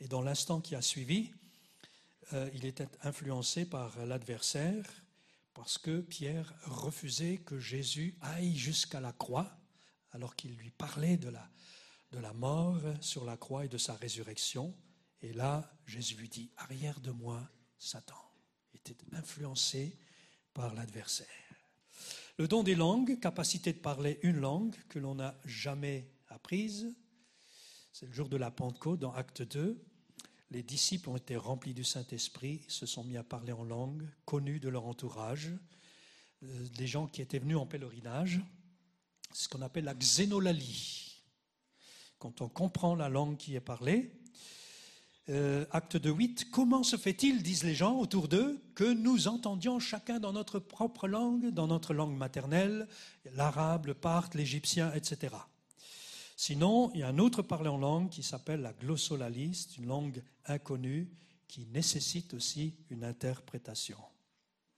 Et dans l'instant qui a suivi, euh, il était influencé par l'adversaire parce que Pierre refusait que Jésus aille jusqu'à la croix, alors qu'il lui parlait de la, de la mort sur la croix et de sa résurrection. Et là, Jésus lui dit, arrière de moi, Satan. Était influencé par l'adversaire. Le don des langues, capacité de parler une langue que l'on n'a jamais apprise. C'est le jour de la Pentecôte dans Acte 2. Les disciples ont été remplis du Saint-Esprit, se sont mis à parler en langue, connus de leur entourage. Euh, Les gens qui étaient venus en pèlerinage, ce qu'on appelle la xénolalie. Quand on comprend la langue qui est parlée, euh, acte de 8, comment se fait-il, disent les gens autour d'eux, que nous entendions chacun dans notre propre langue, dans notre langue maternelle, l'arabe, le parthe, l'égyptien, etc. Sinon, il y a un autre parler en langue qui s'appelle la glossolalie, une langue inconnue qui nécessite aussi une interprétation.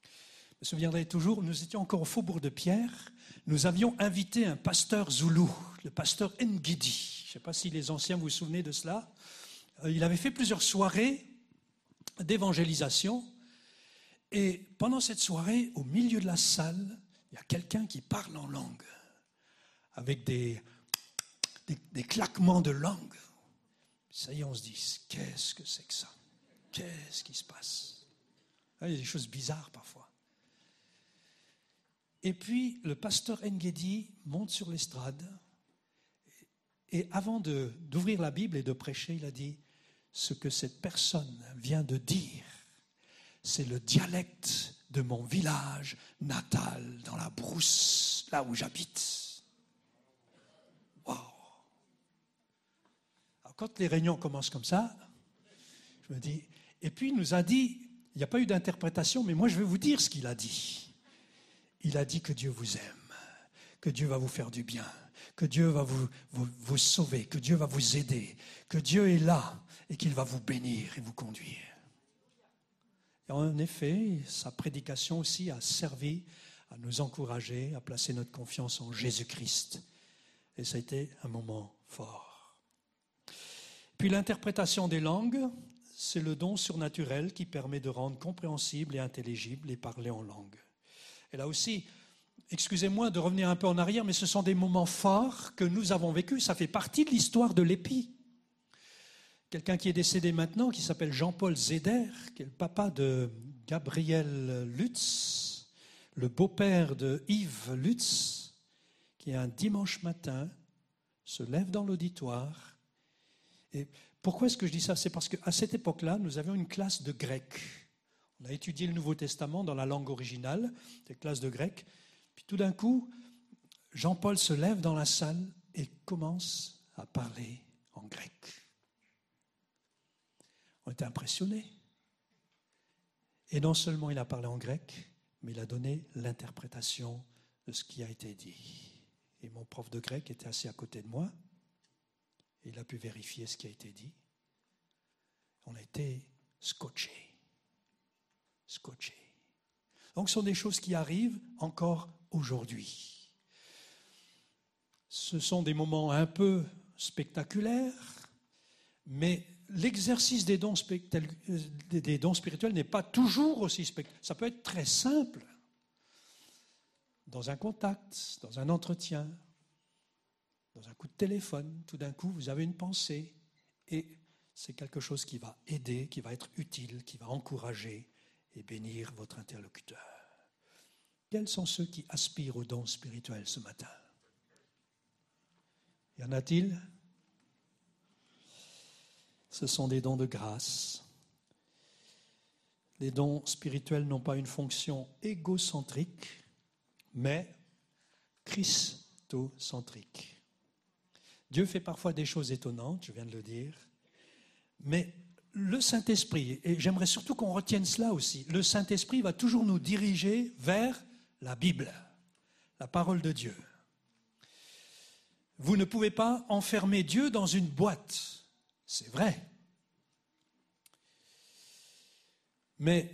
Je me souviendrai toujours, nous étions encore au faubourg de Pierre, nous avions invité un pasteur zoulou, le pasteur Ngidi. Je ne sais pas si les anciens vous vous souvenez de cela. Euh, Il avait fait plusieurs soirées d'évangélisation. Et pendant cette soirée, au milieu de la salle, il y a quelqu'un qui parle en langue, avec des, des, claquements de langue. Ça y est, on se dit, qu'est-ce que c'est que ça? Qu'est-ce qui se passe? Ah, Il y a des choses bizarres parfois. Et puis, le pasteur Engedi monte sur l'estrade. Et avant d'ouvrir la Bible et de prêcher, il a dit, ce que cette personne vient de dire, c'est le dialecte de mon village natal, dans la brousse, là où j'habite. Quand les réunions commencent comme ça, je me dis, et puis il nous a dit, il n'y a pas eu d'interprétation, mais moi je vais vous dire ce qu'il a dit. Il a dit que Dieu vous aime, que Dieu va vous faire du bien, que Dieu va vous, vous, vous sauver, que Dieu va vous aider, que Dieu est là et qu'il va vous bénir et vous conduire. Et en effet, sa prédication aussi a servi à nous encourager, à placer notre confiance en Jésus-Christ. Et ça a été un moment fort. Puis l'interprétation des langues, c'est le don surnaturel qui permet de rendre compréhensible et intelligible les parler en langue. Et là aussi, excusez-moi de revenir un peu en arrière, mais ce sont des moments forts que nous avons vécus. Ça fait partie de l'histoire de l'épi. Quelqu'un qui est décédé maintenant, qui s'appelle Jean-Paul Zeder, qui est le papa de Gabriel Lutz, le beau-père de Yves Lutz, qui un dimanche matin se lève dans l'auditoire. Pourquoi est-ce que je dis ça? C'est parce qu'à cette époque-là, nous avions une classe de grec. On a étudié le Nouveau Testament dans la langue originale, des classes de grec. Puis tout d'un coup, Jean-Paul se lève dans la salle et commence à parler en grec. On était impressionnés. Et non seulement il a parlé en grec, mais il a donné l'interprétation de ce qui a été dit. Et mon prof de grec était assis à côté de moi. Il a pu vérifier ce qui a été dit. On a été scotchés. Scotchés. Donc ce sont des choses qui arrivent encore aujourd'hui. Ce sont des moments un peu spectaculaires, mais l'exercice des des dons spirituels n'est pas toujours aussi spectaculaire. Ça peut être très simple. dans un contact, dans un entretien, dans un coup de téléphone, tout d'un coup, vous avez une pensée et c'est quelque chose qui va aider, qui va être utile, qui va encourager et bénir votre interlocuteur. Quels sont ceux qui aspirent aux dons spirituels ce matin? Y en a-t-il? Ce sont des dons de grâce. Les dons spirituels n'ont pas une fonction égocentrique, mais christocentrique. Dieu fait parfois des choses étonnantes, je viens de le dire, mais le Saint-Esprit, et j'aimerais surtout qu'on retienne cela aussi, le Saint-Esprit va toujours nous diriger vers la Bible, la parole de Dieu. Vous ne pouvez pas enfermer Dieu dans une boîte, c'est vrai. Mais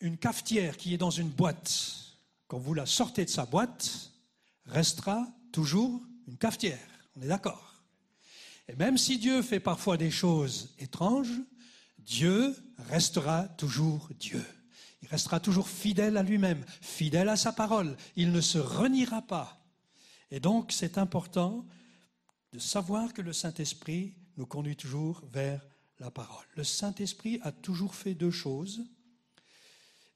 une cafetière qui est dans une boîte, quand vous la sortez de sa boîte, restera toujours une cafetière. On est d'accord Et même si Dieu fait parfois des choses étranges, Dieu restera toujours Dieu. Il restera toujours fidèle à lui-même, fidèle à sa parole. Il ne se reniera pas. Et donc, c'est important de savoir que le Saint-Esprit nous conduit toujours vers la parole. Le Saint-Esprit a toujours fait deux choses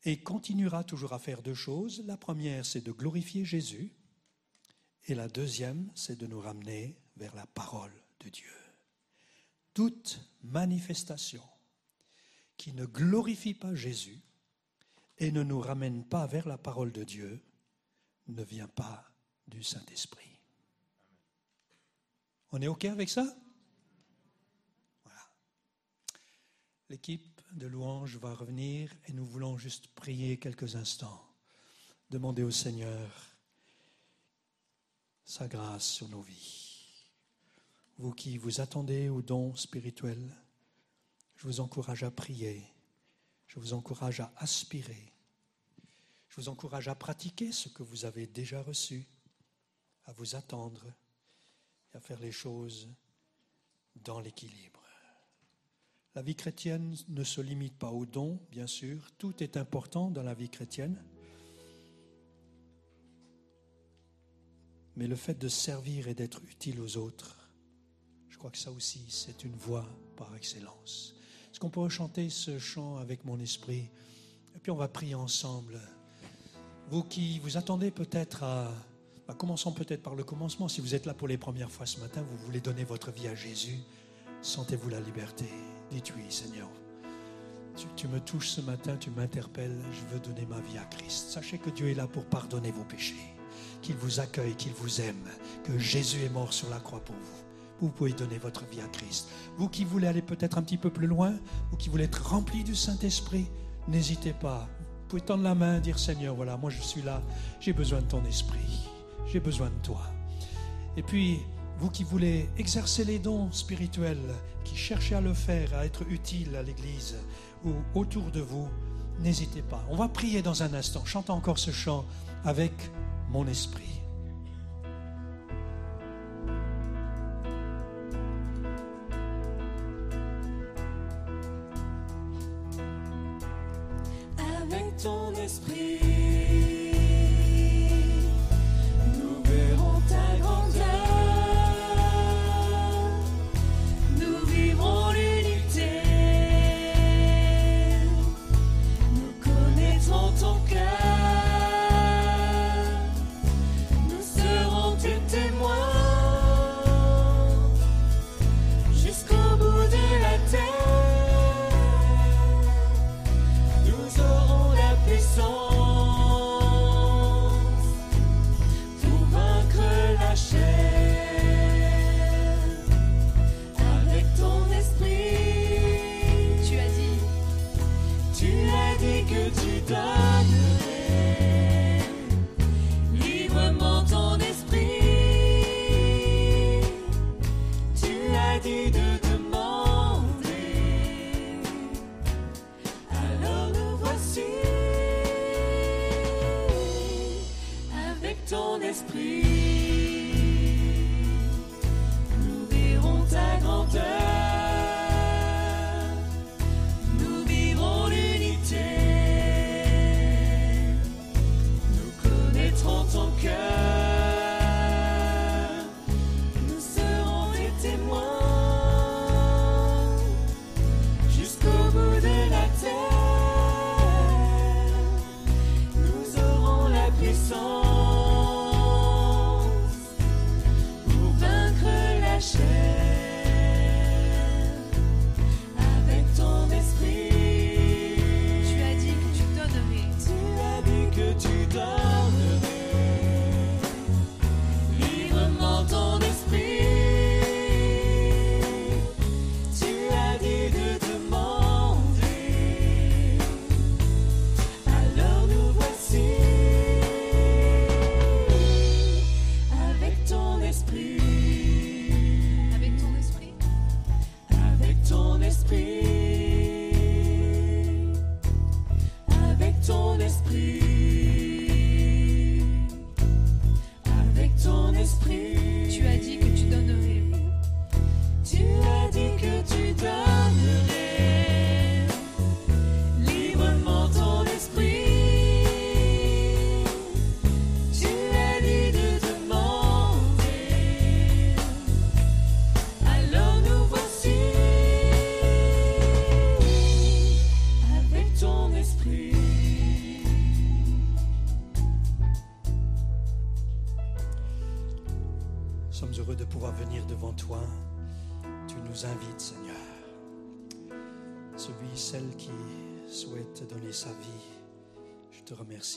et continuera toujours à faire deux choses. La première, c'est de glorifier Jésus et la deuxième, c'est de nous ramener vers la parole de Dieu. Toute manifestation qui ne glorifie pas Jésus et ne nous ramène pas vers la parole de Dieu ne vient pas du Saint-Esprit. On est OK avec ça? Voilà. L'équipe de louange va revenir et nous voulons juste prier quelques instants. Demander au Seigneur sa grâce sur nos vies. Vous qui vous attendez aux dons spirituels, je vous encourage à prier. Je vous encourage à aspirer. Je vous encourage à pratiquer ce que vous avez déjà reçu, à vous attendre et à faire les choses dans l'équilibre. La vie chrétienne ne se limite pas aux dons, bien sûr. Tout est important dans la vie chrétienne. Mais le fait de servir et d'être utile aux autres, je crois que ça aussi, c'est une voie par excellence. Est-ce qu'on pourrait chanter ce chant avec mon esprit? Et puis on va prier ensemble. Vous qui vous attendez peut-être à... Bah, commençons peut-être par le commencement. Si vous êtes là pour les premières fois ce matin, vous voulez donner votre vie à Jésus, sentez-vous la liberté. Dites oui, Seigneur. Tu me touches ce matin, tu m'interpelles, je veux donner ma vie à Christ. Sachez que Dieu est là pour pardonner vos péchés, qu'il vous accueille, qu'il vous aime, que Jésus est mort sur la croix pour vous vous pouvez donner votre vie à Christ. Vous qui voulez aller peut-être un petit peu plus loin, vous qui voulez être rempli du Saint-Esprit, n'hésitez pas. Vous pouvez tendre la main, dire Seigneur, voilà, moi je suis là, j'ai besoin de ton esprit, j'ai besoin de toi. Et puis, vous qui voulez exercer les dons spirituels, qui cherchez à le faire, à être utile à l'Église ou autour de vous, n'hésitez pas. On va prier dans un instant. Chante encore ce chant avec mon esprit. avec ton esprit.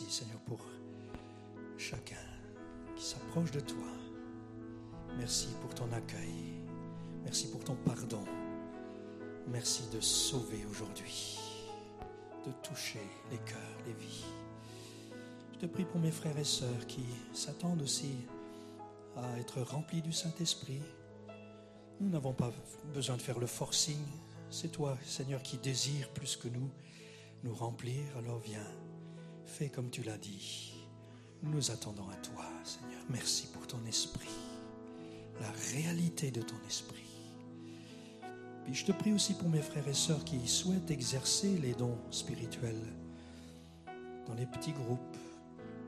Seigneur, pour chacun qui s'approche de toi. Merci pour ton accueil. Merci pour ton pardon. Merci de sauver aujourd'hui, de toucher les cœurs, les vies. Je te prie pour mes frères et sœurs qui s'attendent aussi à être remplis du Saint-Esprit. Nous n'avons pas besoin de faire le forcing. C'est toi, Seigneur, qui désires plus que nous nous remplir. Alors viens, fais comme tu l'as dit. Nous attendons à toi, Seigneur. Merci pour ton esprit, la réalité de ton esprit. Puis je te prie aussi pour mes frères et sœurs qui souhaitent exercer les dons spirituels dans les petits groupes,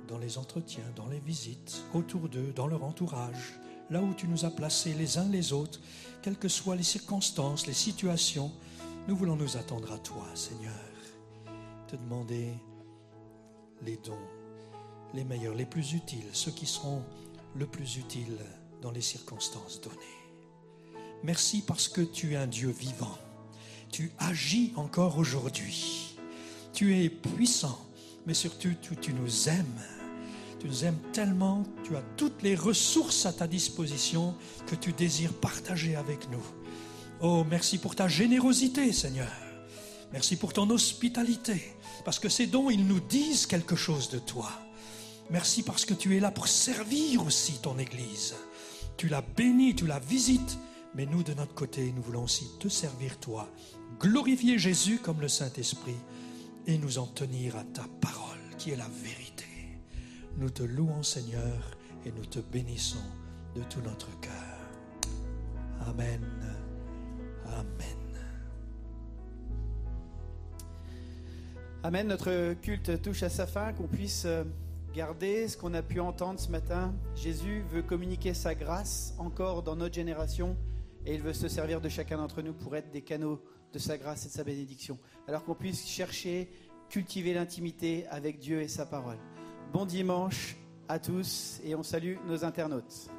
dans les entretiens, dans les visites, autour d'eux, dans leur entourage, là où tu nous as placés les uns les autres, quelles que soient les circonstances, les situations, nous voulons nous attendre à toi, Seigneur. Te demander les dons, les meilleurs, les plus utiles, ceux qui seront le plus utiles dans les circonstances données. Merci parce que tu es un Dieu vivant. Tu agis encore aujourd'hui. Tu es puissant, mais surtout tu, nous aimes. Tu nous aimes tellement, tu as toutes les ressources à ta disposition que tu désires partager avec nous. Oh, merci pour ta générosité, Seigneur. Merci pour ton hospitalité, parce que ces dons, ils nous disent quelque chose de toi. Merci parce que tu es là pour servir aussi ton Église. Tu la bénis, tu la visites, mais nous, de notre côté, nous voulons aussi te servir toi, glorifier Jésus comme le Saint-Esprit et nous en tenir à ta parole qui est la vérité. Nous te louons Seigneur et nous te bénissons de tout notre cœur. Amen. Amen. Amen. Notre culte touche à sa fin, qu'on puisse euh, garder ce qu'on a pu entendre ce matin. Jésus veut communiquer sa grâce encore dans notre génération et il veut se servir de chacun d'entre nous pour être des canaux de sa grâce et de sa bénédiction. Alors qu'on puisse chercher, cultiver l'intimité avec Dieu et sa parole. Bon dimanche à tous et on salue nos internautes.